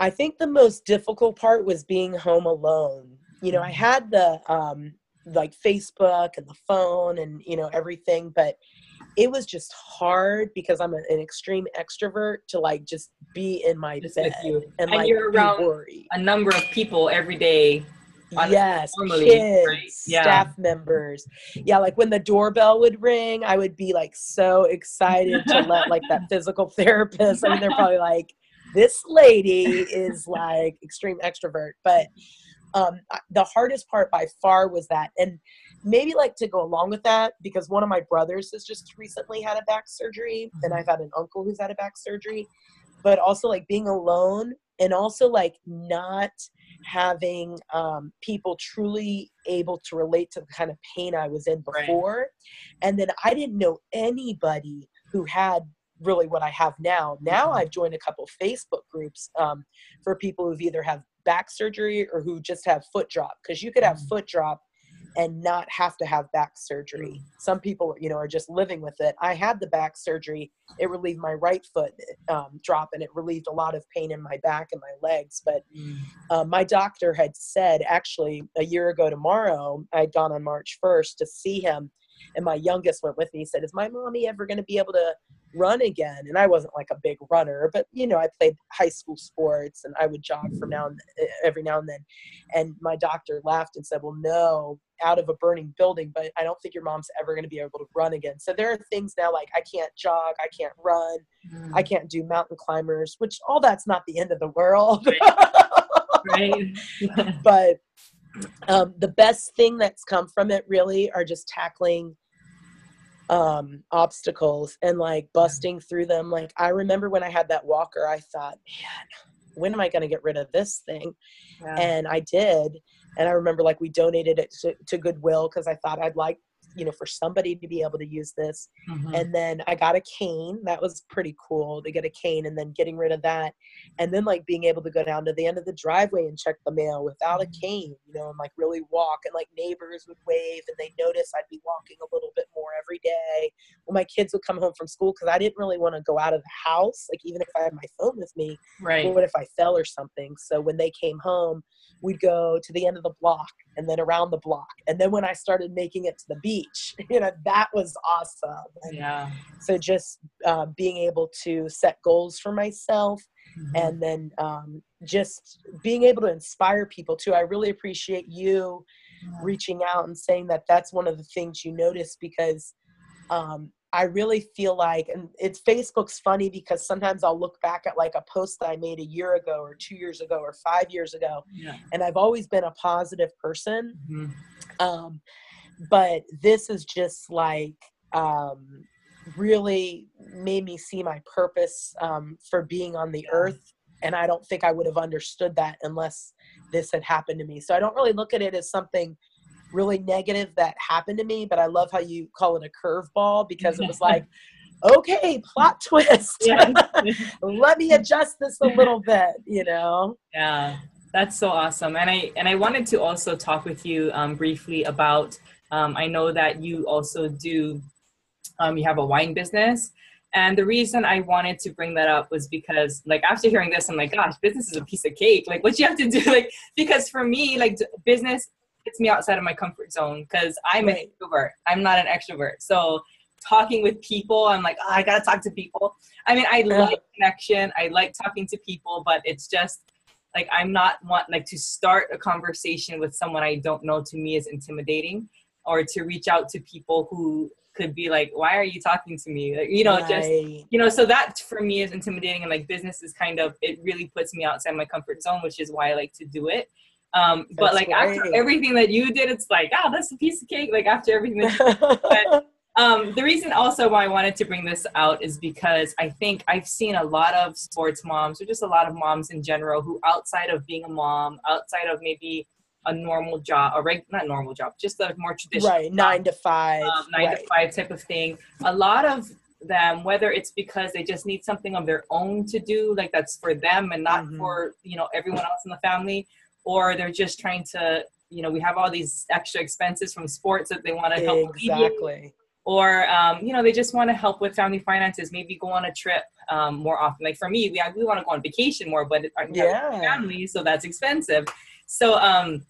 I think the most difficult part was being home alone. You know, I mm-hmm. had the um, like Facebook and the phone and you know everything, but it was just hard because I'm an extreme extrovert to like just be in my just bed and, and like you're around a number of people every day. Yes, normally, kids, right? yeah. staff members. Yeah, like when the doorbell would ring, I would be like so excited to let like that physical therapist. I mean, they're probably like, this lady is like extreme extrovert. But um, the hardest part by far was that, and maybe like to go along with that because one of my brothers has just recently had a back surgery, and mm-hmm. I've had an uncle who's had a back surgery. But also like being alone and also like not having um, people truly able to relate to the kind of pain I was in before. Right. And then I didn't know anybody who had really what I have now. Now mm-hmm. I've joined a couple Facebook groups um, for people who've either have back surgery or who just have foot drop because you could have mm-hmm. foot drop and not have to have back surgery. Mm. Some people, you know, are just living with it. I had the back surgery. It relieved my right foot um, drop and it relieved a lot of pain in my back and my legs. But mm. uh, my doctor had said actually a year ago tomorrow, I'd gone on March 1st to see him and my youngest went with me. He said, "Is my mommy ever going to be able to run again?" And I wasn't like a big runner, but you know, I played high school sports and I would jog from now and every now and then. And my doctor laughed and said, "Well, no, out of a burning building, but I don't think your mom's ever going to be able to run again." So there are things now like I can't jog, I can't run, mm. I can't do mountain climbers, which all that's not the end of the world. Right. right. but um, the best thing that's come from it really are just tackling um, obstacles and like busting through them. Like I remember when I had that walker, I thought, man, when am I going to get rid of this thing? Yeah. And I did. And I remember like we donated it to, to Goodwill because I thought I'd like you know for somebody to be able to use this. Mm-hmm. and then i got a cane. That was pretty cool to get a cane and then getting rid of that. And then like being able to go down to the end of the driveway and check the mail without a mm-hmm. cane you know and like really walk. And like neighbors would wave and they notice i'd be walking a little bit more every day. When my kids would come home from school because i didn't really want to go out of the house like even if i had my phone with me. Right. What if i fell or something? So when they came home we'd go to the end of the block and then around the block. And then when I started making it to the beach, you know, that was awesome. And yeah. So just uh, being able to set goals for myself mm-hmm. and then um, just being able to inspire people too. I really appreciate you yeah. reaching out and saying that that's one of the things you notice because um, I really feel like, and it's Facebook's funny because sometimes I'll look back at like a post that I made a year ago or two years ago or five years ago, yeah. and I've always been a positive person. Mm-hmm. Um, but this is just like um, really made me see my purpose um, for being on the earth. And I don't think I would have understood that unless this had happened to me. So I don't really look at it as something really negative that happened to me, but I love how you call it a curveball because it was like, okay, plot twist. Let me adjust this a little bit, you know? Yeah, that's so awesome. And I and I wanted to also talk with you um, briefly about. Um, I know that you also do. Um, you have a wine business. And the reason I wanted to bring that up was because, like, after hearing this, I'm like, gosh, business is a piece of cake. Like, what you have to do, like, because for me, like, business gets me outside of my comfort zone because I'm right. an introvert. I'm not an extrovert. So talking with people, I'm like, oh, I gotta talk to people. I mean, I like connection. I like talking to people, but it's just like I'm not want like to start a conversation with someone I don't know. To me, is intimidating, or to reach out to people who could be like, why are you talking to me? Like, you know, right. just you know. So that for me is intimidating, and like business is kind of it really puts me outside my comfort zone, which is why I like to do it. Um, but like great. after everything that you did, it's like, oh, that's a piece of cake. Like after everything that but, um, the reason also why I wanted to bring this out is because I think I've seen a lot of sports moms or just a lot of moms in general who outside of being a mom, outside of maybe a normal job, a reg- not normal job, just a more traditional right nine to five, um, nine right. to five type of thing. A lot of them, whether it's because they just need something of their own to do, like that's for them and not mm-hmm. for you know everyone else in the family, or they're just trying to you know we have all these extra expenses from sports that they want to help exactly. Or um, you know they just want to help with family finances maybe go on a trip um, more often. Like for me we, we want to go on vacation more but yeah. family so that's expensive. So um,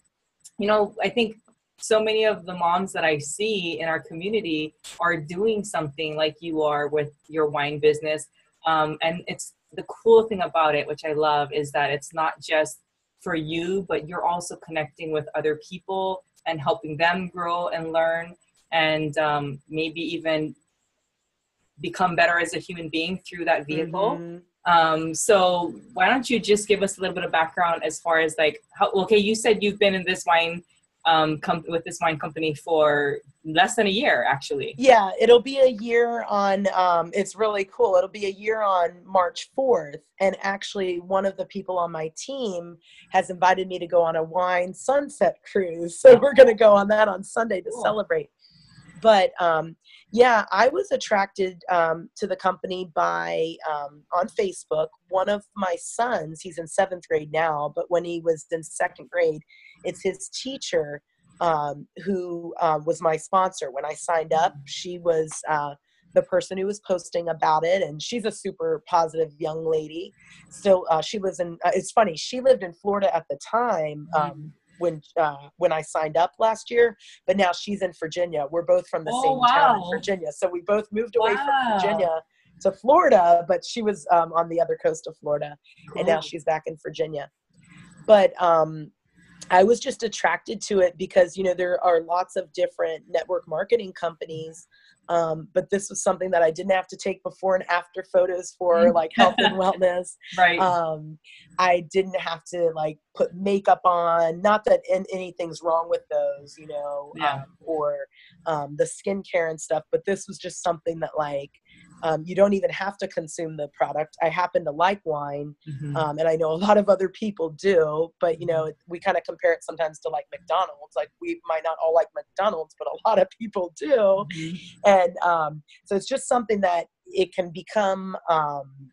you know i think so many of the moms that i see in our community are doing something like you are with your wine business. Um, and it's the cool thing about it which i love is that it's not just for you, but you're also connecting with other people and helping them grow and learn and um, maybe even become better as a human being through that vehicle. Mm-hmm. Um, so why don't you just give us a little bit of background as far as like how? Okay, you said you've been in this wine um, com- with this wine company for less than a year, actually. Yeah, it'll be a year on. Um, it's really cool. It'll be a year on March fourth, and actually, one of the people on my team has invited me to go on a wine sunset cruise. So we're going to go on that on Sunday to cool. celebrate. But um, yeah, I was attracted um, to the company by um, on Facebook. One of my sons, he's in seventh grade now, but when he was in second grade, it's his teacher um, who uh, was my sponsor. When I signed up, she was uh, the person who was posting about it, and she's a super positive young lady. So uh, she was in. Uh, it's funny. She lived in Florida at the time. Mm-hmm. Um, when uh, when I signed up last year, but now she's in Virginia. We're both from the oh, same wow. town in Virginia, so we both moved away wow. from Virginia to Florida. But she was um, on the other coast of Florida, cool. and now she's back in Virginia. But um, I was just attracted to it because you know there are lots of different network marketing companies, um, but this was something that I didn't have to take before and after photos for mm. like health and wellness. Right. Um, I didn't have to like put makeup on. Not that in, anything's wrong with those, you know, yeah. um, or um, the skincare and stuff. But this was just something that like um, you don't even have to consume the product. I happen to like wine, mm-hmm. um, and I know a lot of other people do. But you know, mm-hmm. we kind of compare it sometimes to like McDonald's. Like we might not all like McDonald's, but a lot of people do. Mm-hmm. And um, so it's just something that it can become. Um,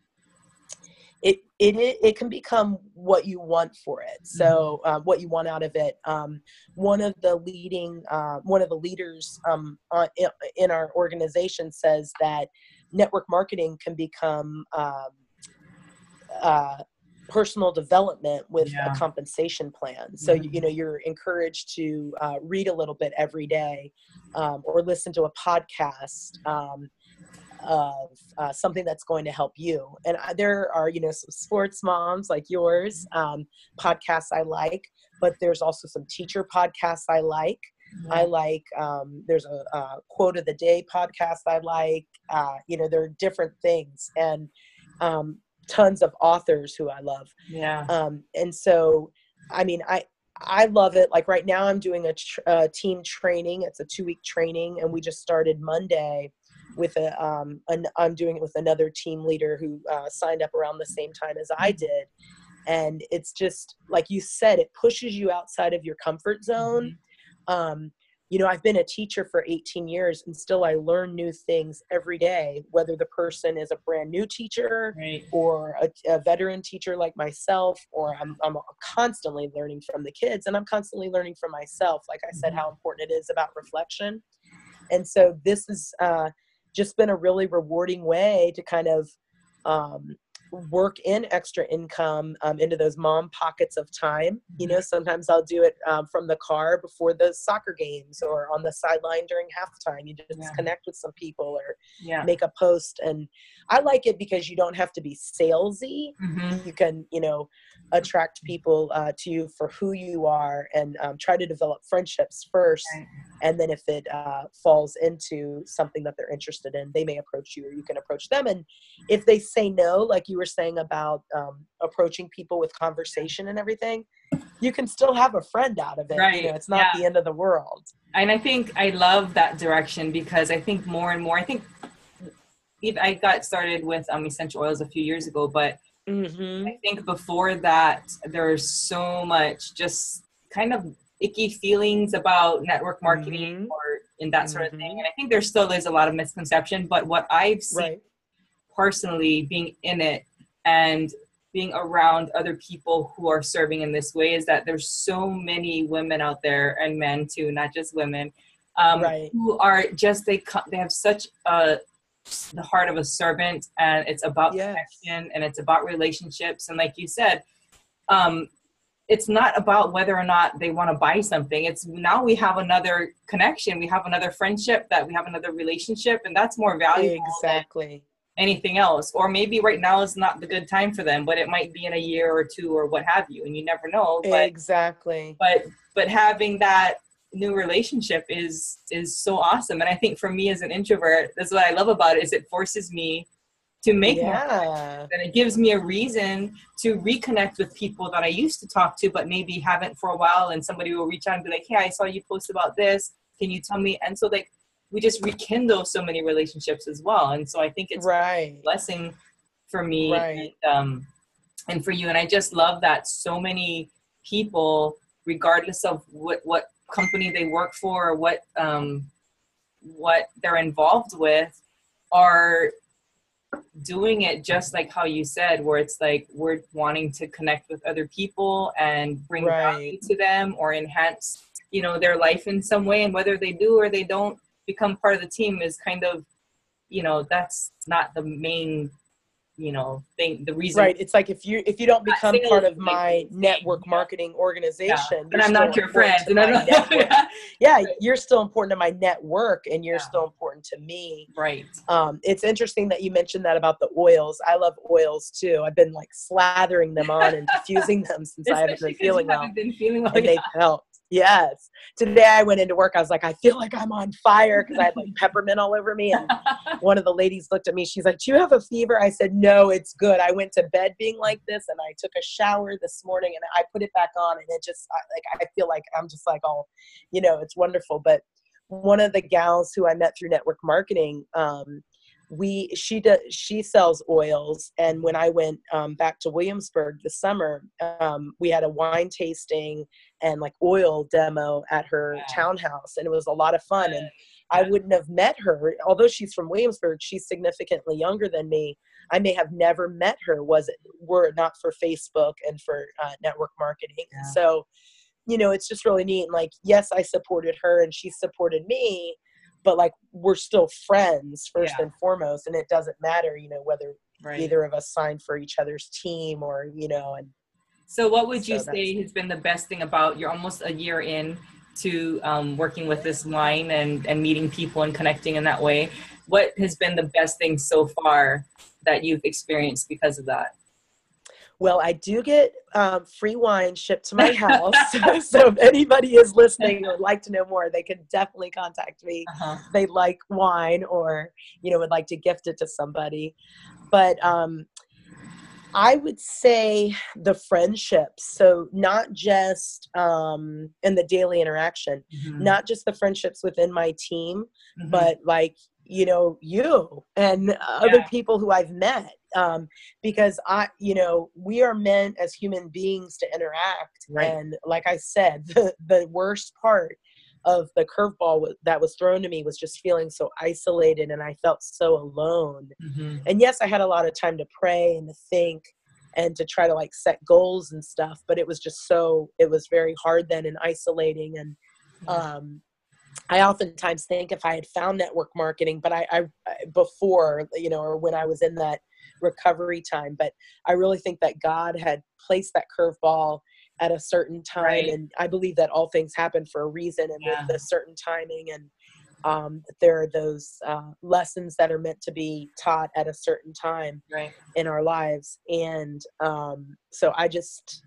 it, it it can become what you want for it. So uh, what you want out of it. Um, one of the leading uh, one of the leaders um, on, in our organization says that network marketing can become um, uh, personal development with yeah. a compensation plan. So mm-hmm. you, you, know you're encouraged to uh, read a little bit every day, um, or listen to a podcast um, of uh, something that's going to help you. And there are you know some sports moms like yours um, podcasts I like, but there's also some teacher podcasts I like. I like um, there's a, a, quote of the day podcast I like. Uh, you know, there are different things and um, tons of authors who I love. Yeah. Um, and so, I mean, I I love it. Like right now, I'm doing a, tr- a team training. It's a two week training, and we just started Monday with a um an, I'm doing it with another team leader who uh, signed up around the same time as I did. And it's just like you said, it pushes you outside of your comfort zone. Um, you know, I've been a teacher for 18 years and still I learn new things every day, whether the person is a brand new teacher right. or a, a, veteran teacher like myself, or I'm, I'm constantly learning from the kids and I'm constantly learning from myself. Like I said, mm-hmm. how important it is about reflection. And so this has uh, just been a really rewarding way to kind of um, work in extra income um, into those mom pockets of time. You know, mm-hmm. sometimes I'll do it um, from the car before the soccer games or on the sideline during halftime. You just yeah. connect with some people or yeah. make a post. And I like it because you don't have to be salesy. Mm-hmm. You can, you know, attract people uh, to you for who you are and um, try to develop friendships first. Right. And then if it uh, falls into something that they're interested in, they may approach you or you can approach them. And if they say no, like you were saying about um, approaching people with conversation and everything, you can still have a friend out of it. Right. You know, it's not yeah. the end of the world. And I think I love that direction because I think more and more, I think I got started with um, essential oils a few years ago, but Mm-hmm. I think before that, there's so much just kind of icky feelings about network marketing mm-hmm. or in that sort mm-hmm. of thing. Mm-hmm. And I think there still is a lot of misconception. But what I've seen right. personally being in it and being around other people who are serving in this way is that there's so many women out there and men too, not just women, um, right. who are just they they have such a the heart of a servant and it's about yes. connection and it's about relationships and like you said um, it's not about whether or not they want to buy something it's now we have another connection we have another friendship that we have another relationship and that's more valuable exactly anything else or maybe right now is not the good time for them but it might be in a year or two or what have you and you never know but, exactly but but having that new relationship is is so awesome and i think for me as an introvert that's what i love about it is it forces me to make more yeah. and it gives me a reason to reconnect with people that I used to talk to but maybe haven't for a while and somebody will reach out and be like, Hey, I saw you post about this. Can you tell me? And so like we just rekindle so many relationships as well. And so I think it's right a blessing for me Right. and, um, and for you. And I just love that so many people, regardless of what, what company they work for or what, um, what they're involved with, are doing it just like how you said, where it's like we're wanting to connect with other people and bring value to them or enhance, you know, their life in some way. And whether they do or they don't become part of the team is kind of, you know, that's not the main, you know, thing. The reason, right it's like if you if you don't become part of my network marketing organization yeah. and I'm not your friend. And I'm not, yeah. yeah you're still important to my network and you're Yeah. still important to me right. um, it's interesting that you mentioned that about the oils i love oils too i've been like slathering them on and diffusing them since i haven't been feeling well haven't been feeling well. and they've helped yes. Today i went into work i was like i feel like i'm on fire because i had like peppermint all over me and one of the ladies looked at me she's like do you have a fever? I said no it's good. I went to bed being like this and i took a shower this morning and i put it back on and it just I, like i feel like i'm just like all you know it's wonderful. But one of the gals who i met through network marketing um, we she does she sells oils and when i went um, back to williamsburg this summer um, we had a wine tasting and like oil demo at her Yeah. townhouse and it was a lot of fun and I wouldn't have met her. Although she's from Williamsburg, she's significantly younger than me. I may have never met her was it were it not for Facebook and for uh, network marketing. Yeah. So, you know, it's just really neat. And like, yes, I supported her and she supported me, but like we're still friends first and foremost. And it doesn't matter, you know, whether right. either of us signed for each other's team or you know, and So, what would you So say has been the best thing about you're almost a year in to um, working with this wine and, and meeting people and connecting in that way? What has been the best thing so far that you've experienced because of that? Well, I do get um, free wine shipped to my house. so if anybody is listening or would like to know more, they can definitely contact me. Uh-huh. If they like wine or, you know, would like to gift it to somebody. But um, I would say the friendships. So not just um, in the daily interaction, Mhm. not just the friendships within my team, Mhm. but like you know you and other Yeah. people who i've met um, because i you know we are meant as human beings to interact Right. and like i said the, the worst part of the curveball that was thrown to me was just feeling so isolated and i felt so alone Mhm. and yes i had a lot of time to pray and to think and to try to like set goals and stuff but it was just so it was very hard then and isolating and um i oftentimes think if i had found network marketing but I I- before you know or when i was in that recovery time but i really think that god had placed that curveball at a certain time Right. and i believe that all things happen for a reason and Yeah. with a certain timing and um, there are those uh, lessons that are meant to be taught at a certain time Right. in our lives and um, so i just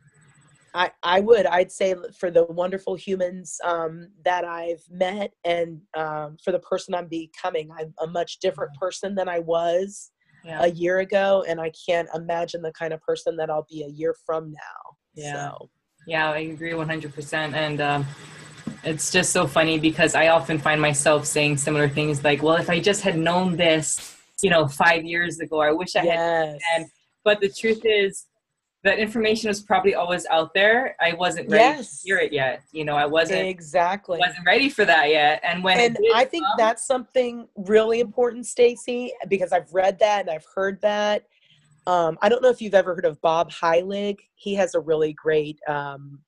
I, I would i'd say for the wonderful humans um, that i've met and um, for the person i'm becoming i'm a much different person than i was Yeah. a year ago and i can't imagine the kind of person that i'll be a year from now Yeah. so Yeah, I agree 100%. And um, it's just so funny because I often find myself saying similar things like, well, if I just had known this, you know, five years ago, I wish I had yes and but the truth is that information was probably always out there i wasn't ready Yes. to hear it yet you know i wasn't exactly wasn't ready for that yet and when and I think come- that's something really important, Stacy, because I've read that and I've heard that. Um, I don't know if you've ever heard of Bob Heilig. He has a really great um,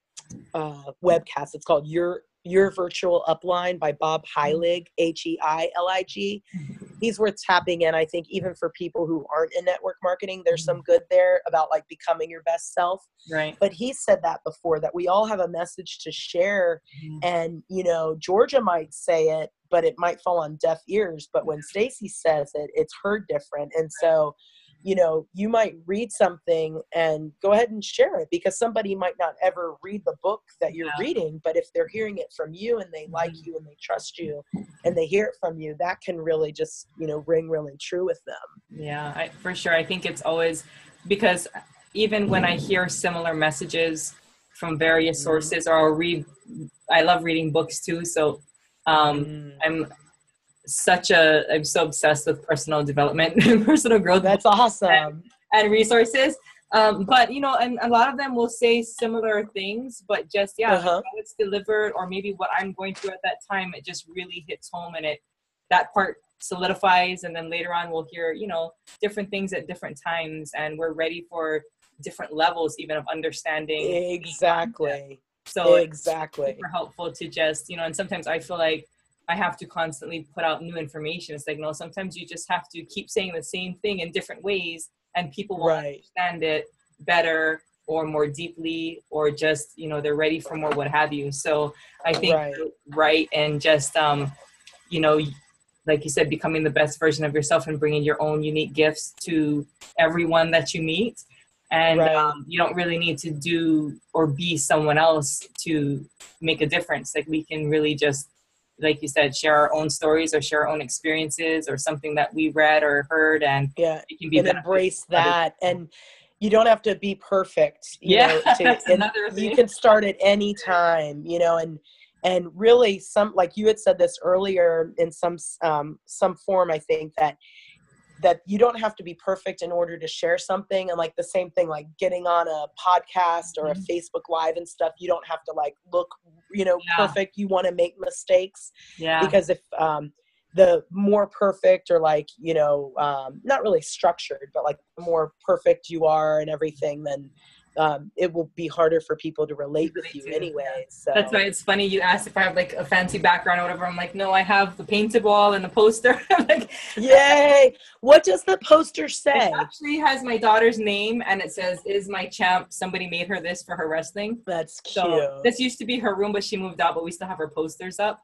uh, webcast. It's called Your Your Virtual Upline by Bob Heilig, H E I L I G. He's worth tapping in. I think even for people who aren't in network marketing, there's some good there about like becoming your best self right but he said that before that we all have a message to share Mhm. and you know georgia might say it but it might fall on deaf ears but when stacy says it it's heard different and so you know you might read something and go ahead and share it because somebody might not ever read the book that you're Yeah. reading but if they're hearing it from you and they like Mhm. you and they trust you and they hear it from you that can really just you know ring really true with them Yeah, I, for sure. I think it's always because even when I hear similar messages from various Mhm. sources, or I'll read, I love reading books too. So um, Mm. I'm such a, I'm so obsessed with personal development and personal growth that's awesome and resources. Um, but you know, and a lot of them will say similar things, but just yeah, Uh-huh. how it's delivered, or maybe what I'm going through at that time, it just really hits home, and it that part solidifies, and then later on we'll hear you know different things at different times, and we're ready for different levels even of understanding. exactly So it's exactly super helpful to just you know, and sometimes I feel like I have to constantly put out new information. It's like no, sometimes you just have to keep saying the same thing in different ways, and people will right understand it better or more deeply or just you know they're ready for more what have you so i think Right. right and just um you know like you said becoming the best version of yourself and bringing your own unique gifts to everyone that you meet and Right. um, you don't really need to do or be someone else to make a difference like we can really just like you said share our own stories or share our own experiences or something that we read or heard and yeah it can be and embrace that and you don't have to be perfect you Yeah, know, to, that's another you can start at any time you know and and really some like you had said this earlier in some um, some form i think that that you don't have to be perfect in order to share something and like the same thing like getting on a podcast or a Mhm. facebook live and stuff you don't have to like look you know Yeah. perfect you want to make mistakes yeah because if um, the more perfect or like you know um, not really structured but like the more perfect you are and everything then um, it will be harder for people to relate with you anyway so That's why it's funny you asked if I have like a fancy background or whatever. I'm like, no, I have the painted wall and the poster. like, yay what does the poster say it actually has my daughter's name and it says, "Is my champ." Somebody made her this for her wrestling. that's cute So this used to be her room, but she moved out. But we still have her posters up.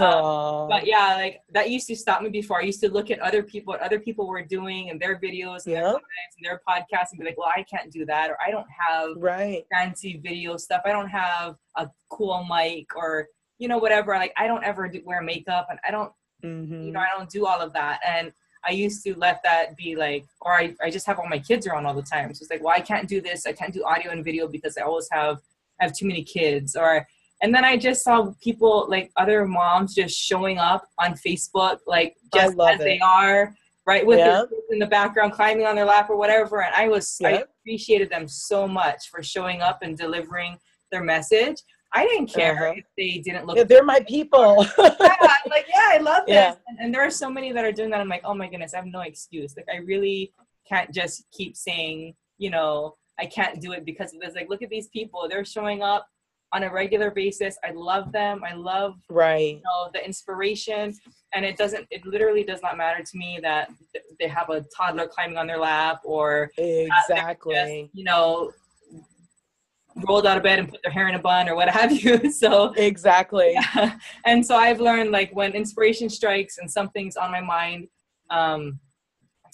Aw. But yeah, like that used to stop me before. I used to look at other people, what other people were doing and their videos and their Yeah. and their podcasts and be like, well, I can't do that, or I don't have right fancy video stuff. I don't have a cool mic or you know whatever. Like I don't ever do, wear makeup and I don't hmm you know I don't do all of that. And I used to let that be like, or I, I just have all my kids around all the time. So it's like, well, I can't do this. I can't do audio and video because I always have I have too many kids. Or and then I just saw people like other moms just showing up on Facebook like just as they are. Right with Yeah. in the background, climbing on their lap or whatever, and I was I appreciated them so much for showing up and delivering their message. I didn't care Uh-huh. if they didn't look Yeah, they're my people yeah, I'm like, yeah, I love this. Yeah. And, and there are so many that are doing that. I'm like, oh my goodness, I have no excuse. Like, I really can't just keep saying, you know, I can't do it because of this. Like, look at these people. They're showing up on a regular basis. I love them. I love, right you know, the inspiration. And it doesn't, it literally does not matter to me that th- they have a toddler climbing on their lap or, exactly just, you know, rolled out of bed and put their hair in a bun or what have you. So, exactly yeah. and so I've learned like when inspiration strikes and something's on my mind, um,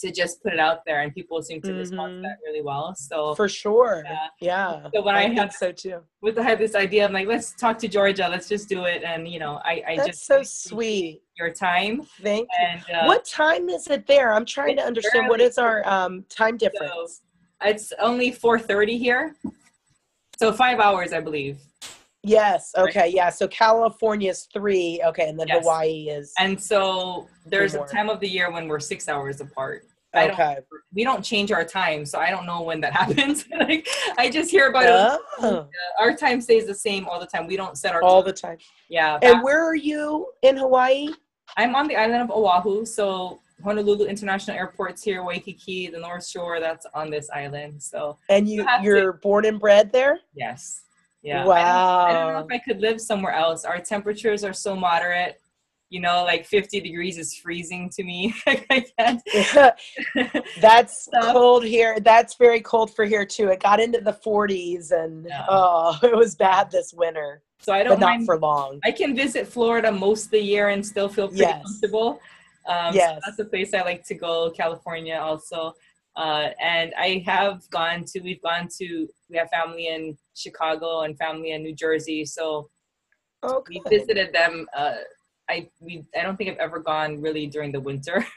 to just put it out there, and people seem to respond to that really well. So for sure Yeah. yeah So when I think had- so too with I had this idea, I'm like, let's talk to Georgia, let's just do it, and you know, I I that's just so sweet your time thank you uh, what time is it there? I'm trying to understand what is our um, time difference. it's only 4:30 here, so five hours, I believe. Yes. Right. Okay. Yeah. So California is three. Okay, and then Yes. Hawaii is. And so there's a time of the year when we're six hours apart. I don't okay. we don't change our time, so I don't know when that happens. like I just hear about it. Oh, Our time stays the same all the time. We don't set our all the time. yeah. And back- where are you in Hawaii? I'm on the island of Oahu, so Honolulu International Airport's here, Waikiki, the North Shore. That's on this island. So And you you you're born and bred there? yes, yeah. I Wow. don't, I don't know if I could live somewhere else. Our temperatures are so moderate. You know, like 50 degrees is freezing to me. That's So- cold here. That's very cold for here too. It got into the 40s and Yeah. oh, it was bad this winter, so I don't not mind. for long. I can visit Florida most of the year and still feel pretty Yes. comfortable. Um, so Yes. that's a place I like to go. California also. Uh, and I have gone to, we've gone to, we have family in Chicago and family in New Jersey. So Okay. we visited them. Uh, I we I don't think I've ever gone really during the winter.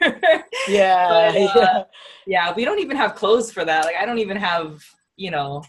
Yeah. But, uh, yeah. yeah, we don't even have clothes for that. Like I don't even have, you know,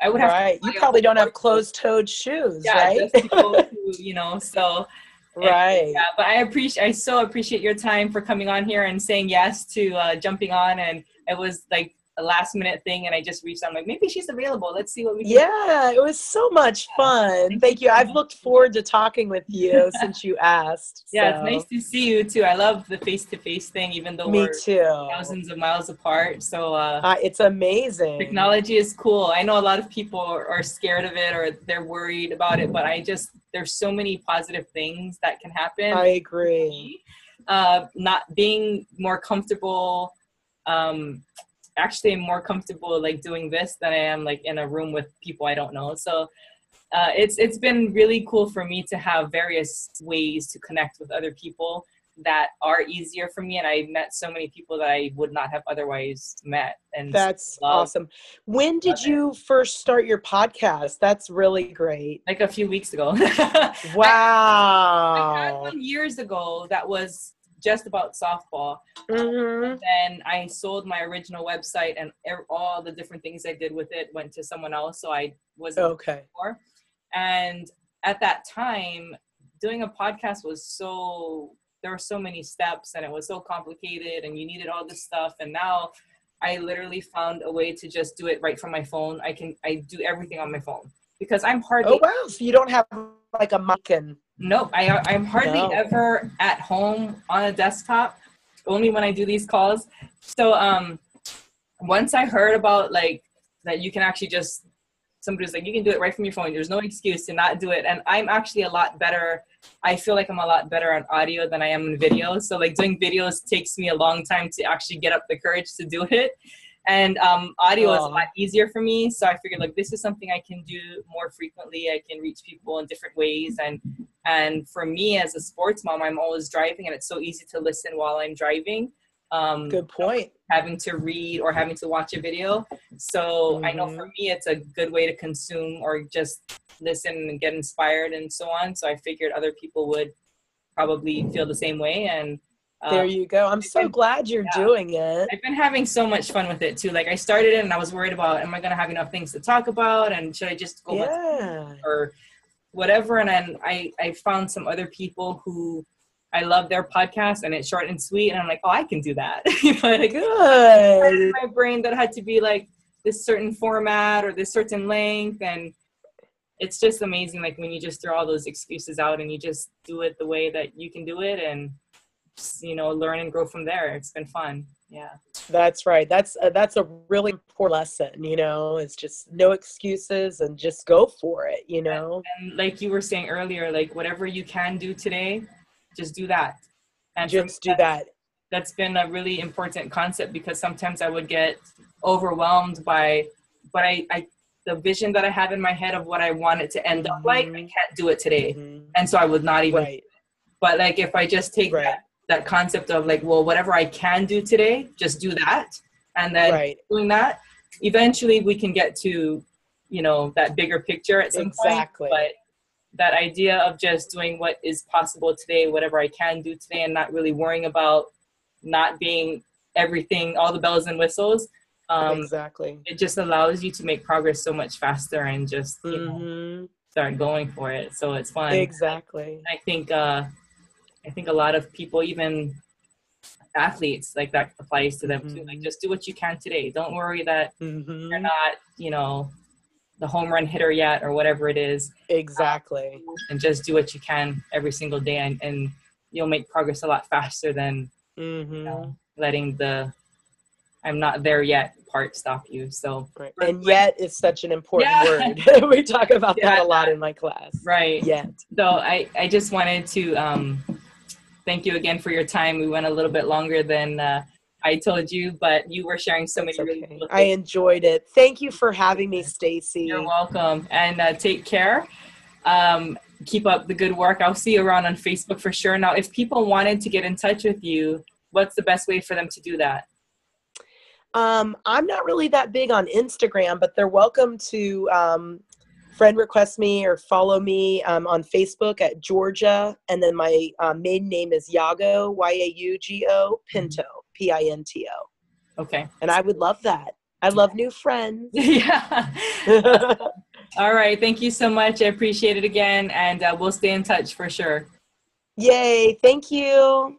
I would have. Right. You probably don't have closed-toed shoes, Yeah, right? to you know. So right. yeah, but I appreciate. I so appreciate your time for coming on here and saying yes to uh, jumping on. And it was like a last minute thing, and I just reached out. I'm like, maybe she's available. Let's see what we can. Yeah, it was so much fun. Thank Thank you. I've looked forward to talking with you since you asked. Yeah, so. it's nice to see you too. I love the face to face thing, even though Me we're too. thousands of miles apart. So uh, Uh, it's amazing. technology is cool. I know a lot of people are, are scared of it or they're worried about it, but I just there's so many positive things that can happen. I agree. uh, not being more comfortable. Um, actually, more comfortable like doing this than I am like in a room with people I don't know. So uh, it's it's been really cool for me to have various ways to connect with other people that are easier for me, and I met so many people that I would not have otherwise met. And That's awesome. When did you first start your podcast? That's really great. like a few weeks ago. I had Wow. one years ago that was just about softball. Mhm. then I sold my original website and all the different things I did with it went to someone else. So I wasn't Okay. for. And at that time, doing a podcast was so there were so many steps and it was so complicated and you needed all this stuff. And now I literally found a way to just do it right from my phone. I can I do everything on my phone because I'm hardly Oh wow. So you don't have like a mic and Nope, I I'm hardly No. ever at home on a desktop. Only when I do these calls. So um, once I heard about like that, you can actually just somebody's like you can do it right from your phone. There's no excuse to not do it. And I'm actually a lot better. I feel like I'm a lot better on audio than I am in video. So like doing videos takes me a long time to actually get up the courage to do it. And um, audio is a lot easier for me. So I figured like this is something I can do more frequently. I can reach people in different ways and and for me as a sports mom, I'm always driving, and it's so easy to listen while I'm driving. Um, good point. having to read or having to watch a video. So I know for me, it's a good way to consume or just listen and get inspired and so on. So I figured other people would probably feel the same way. And There um, you go. I'm so been- glad you're yeah. doing it. I've been having so much fun with it too. Like I started it and I was worried about, am I going to have enough things to talk about? And should I just go with Yeah. or whatever. And then I, I found some other people who I love their podcast and it's short and sweet. And I'm like, oh, I can do that. like, Good. in my brain that had to be like this certain format or this certain length. And it's just amazing. Like when you just throw all those excuses out and you just do it the way that you can do it and, you know, learn and grow from there. It's been fun. Yeah. That's right. That's uh, that's a really important lesson. You know, it's just no excuses and just go for it. You know. And like you were saying earlier, like whatever you can do today, just do that. And Just do that. that's been a really important concept because sometimes I would get overwhelmed by but I, I the vision that I have in my head of what I want it to end up like, I Mhm. can't do it today. Mhm. And so I would not even Right. but like if I just take Right. that, that concept of like, well, whatever I can do today, just do that. And then Right. doing that, eventually we can get to, you know, that bigger picture at some Exactly. point. But that idea of just doing what is possible today, whatever I can do today, and not really worrying about not being everything, all the bells and whistles. Um, exactly. It just allows you to make progress so much faster and just you know Mhm. start going for it. So it's fun. Exactly. I think uh, I think a lot of people, even athletes, like that applies to them too. Like Mhm. just do what you can today. Don't worry that you're Mhm. not, you know, the home run hitter yet or whatever it is, Exactly. and just do what you can every single day, and, and you'll make progress a lot faster than Mhm. you know, letting the "I'm not there yet" part stop you. So Right. And yet is such an important Yeah. word. we talk about that a lot in my class. right. Yet. So I, I just wanted to um, thank you again for your time. We went a little bit longer than uh, I told you, but you were sharing so many really okay. cool I enjoyed it. Thank you for having me, Stacy. You're welcome, and uh, take care. Um, keep up the good work. I'll see you around on Facebook for sure. Now, if people wanted to get in touch with you, what's the best way for them to do that? Um, I'm not really that big on Instagram, but they're welcome to um, friend request me or follow me um, on Facebook at Georgia, and then my uh, maiden name is Yago, Y A U G O Pinto P I N T O. Okay. And I would love that. I love new friends. yeah. All right. Thank you so much. I appreciate it again, and uh, we'll stay in touch for sure. Yay. Thank you.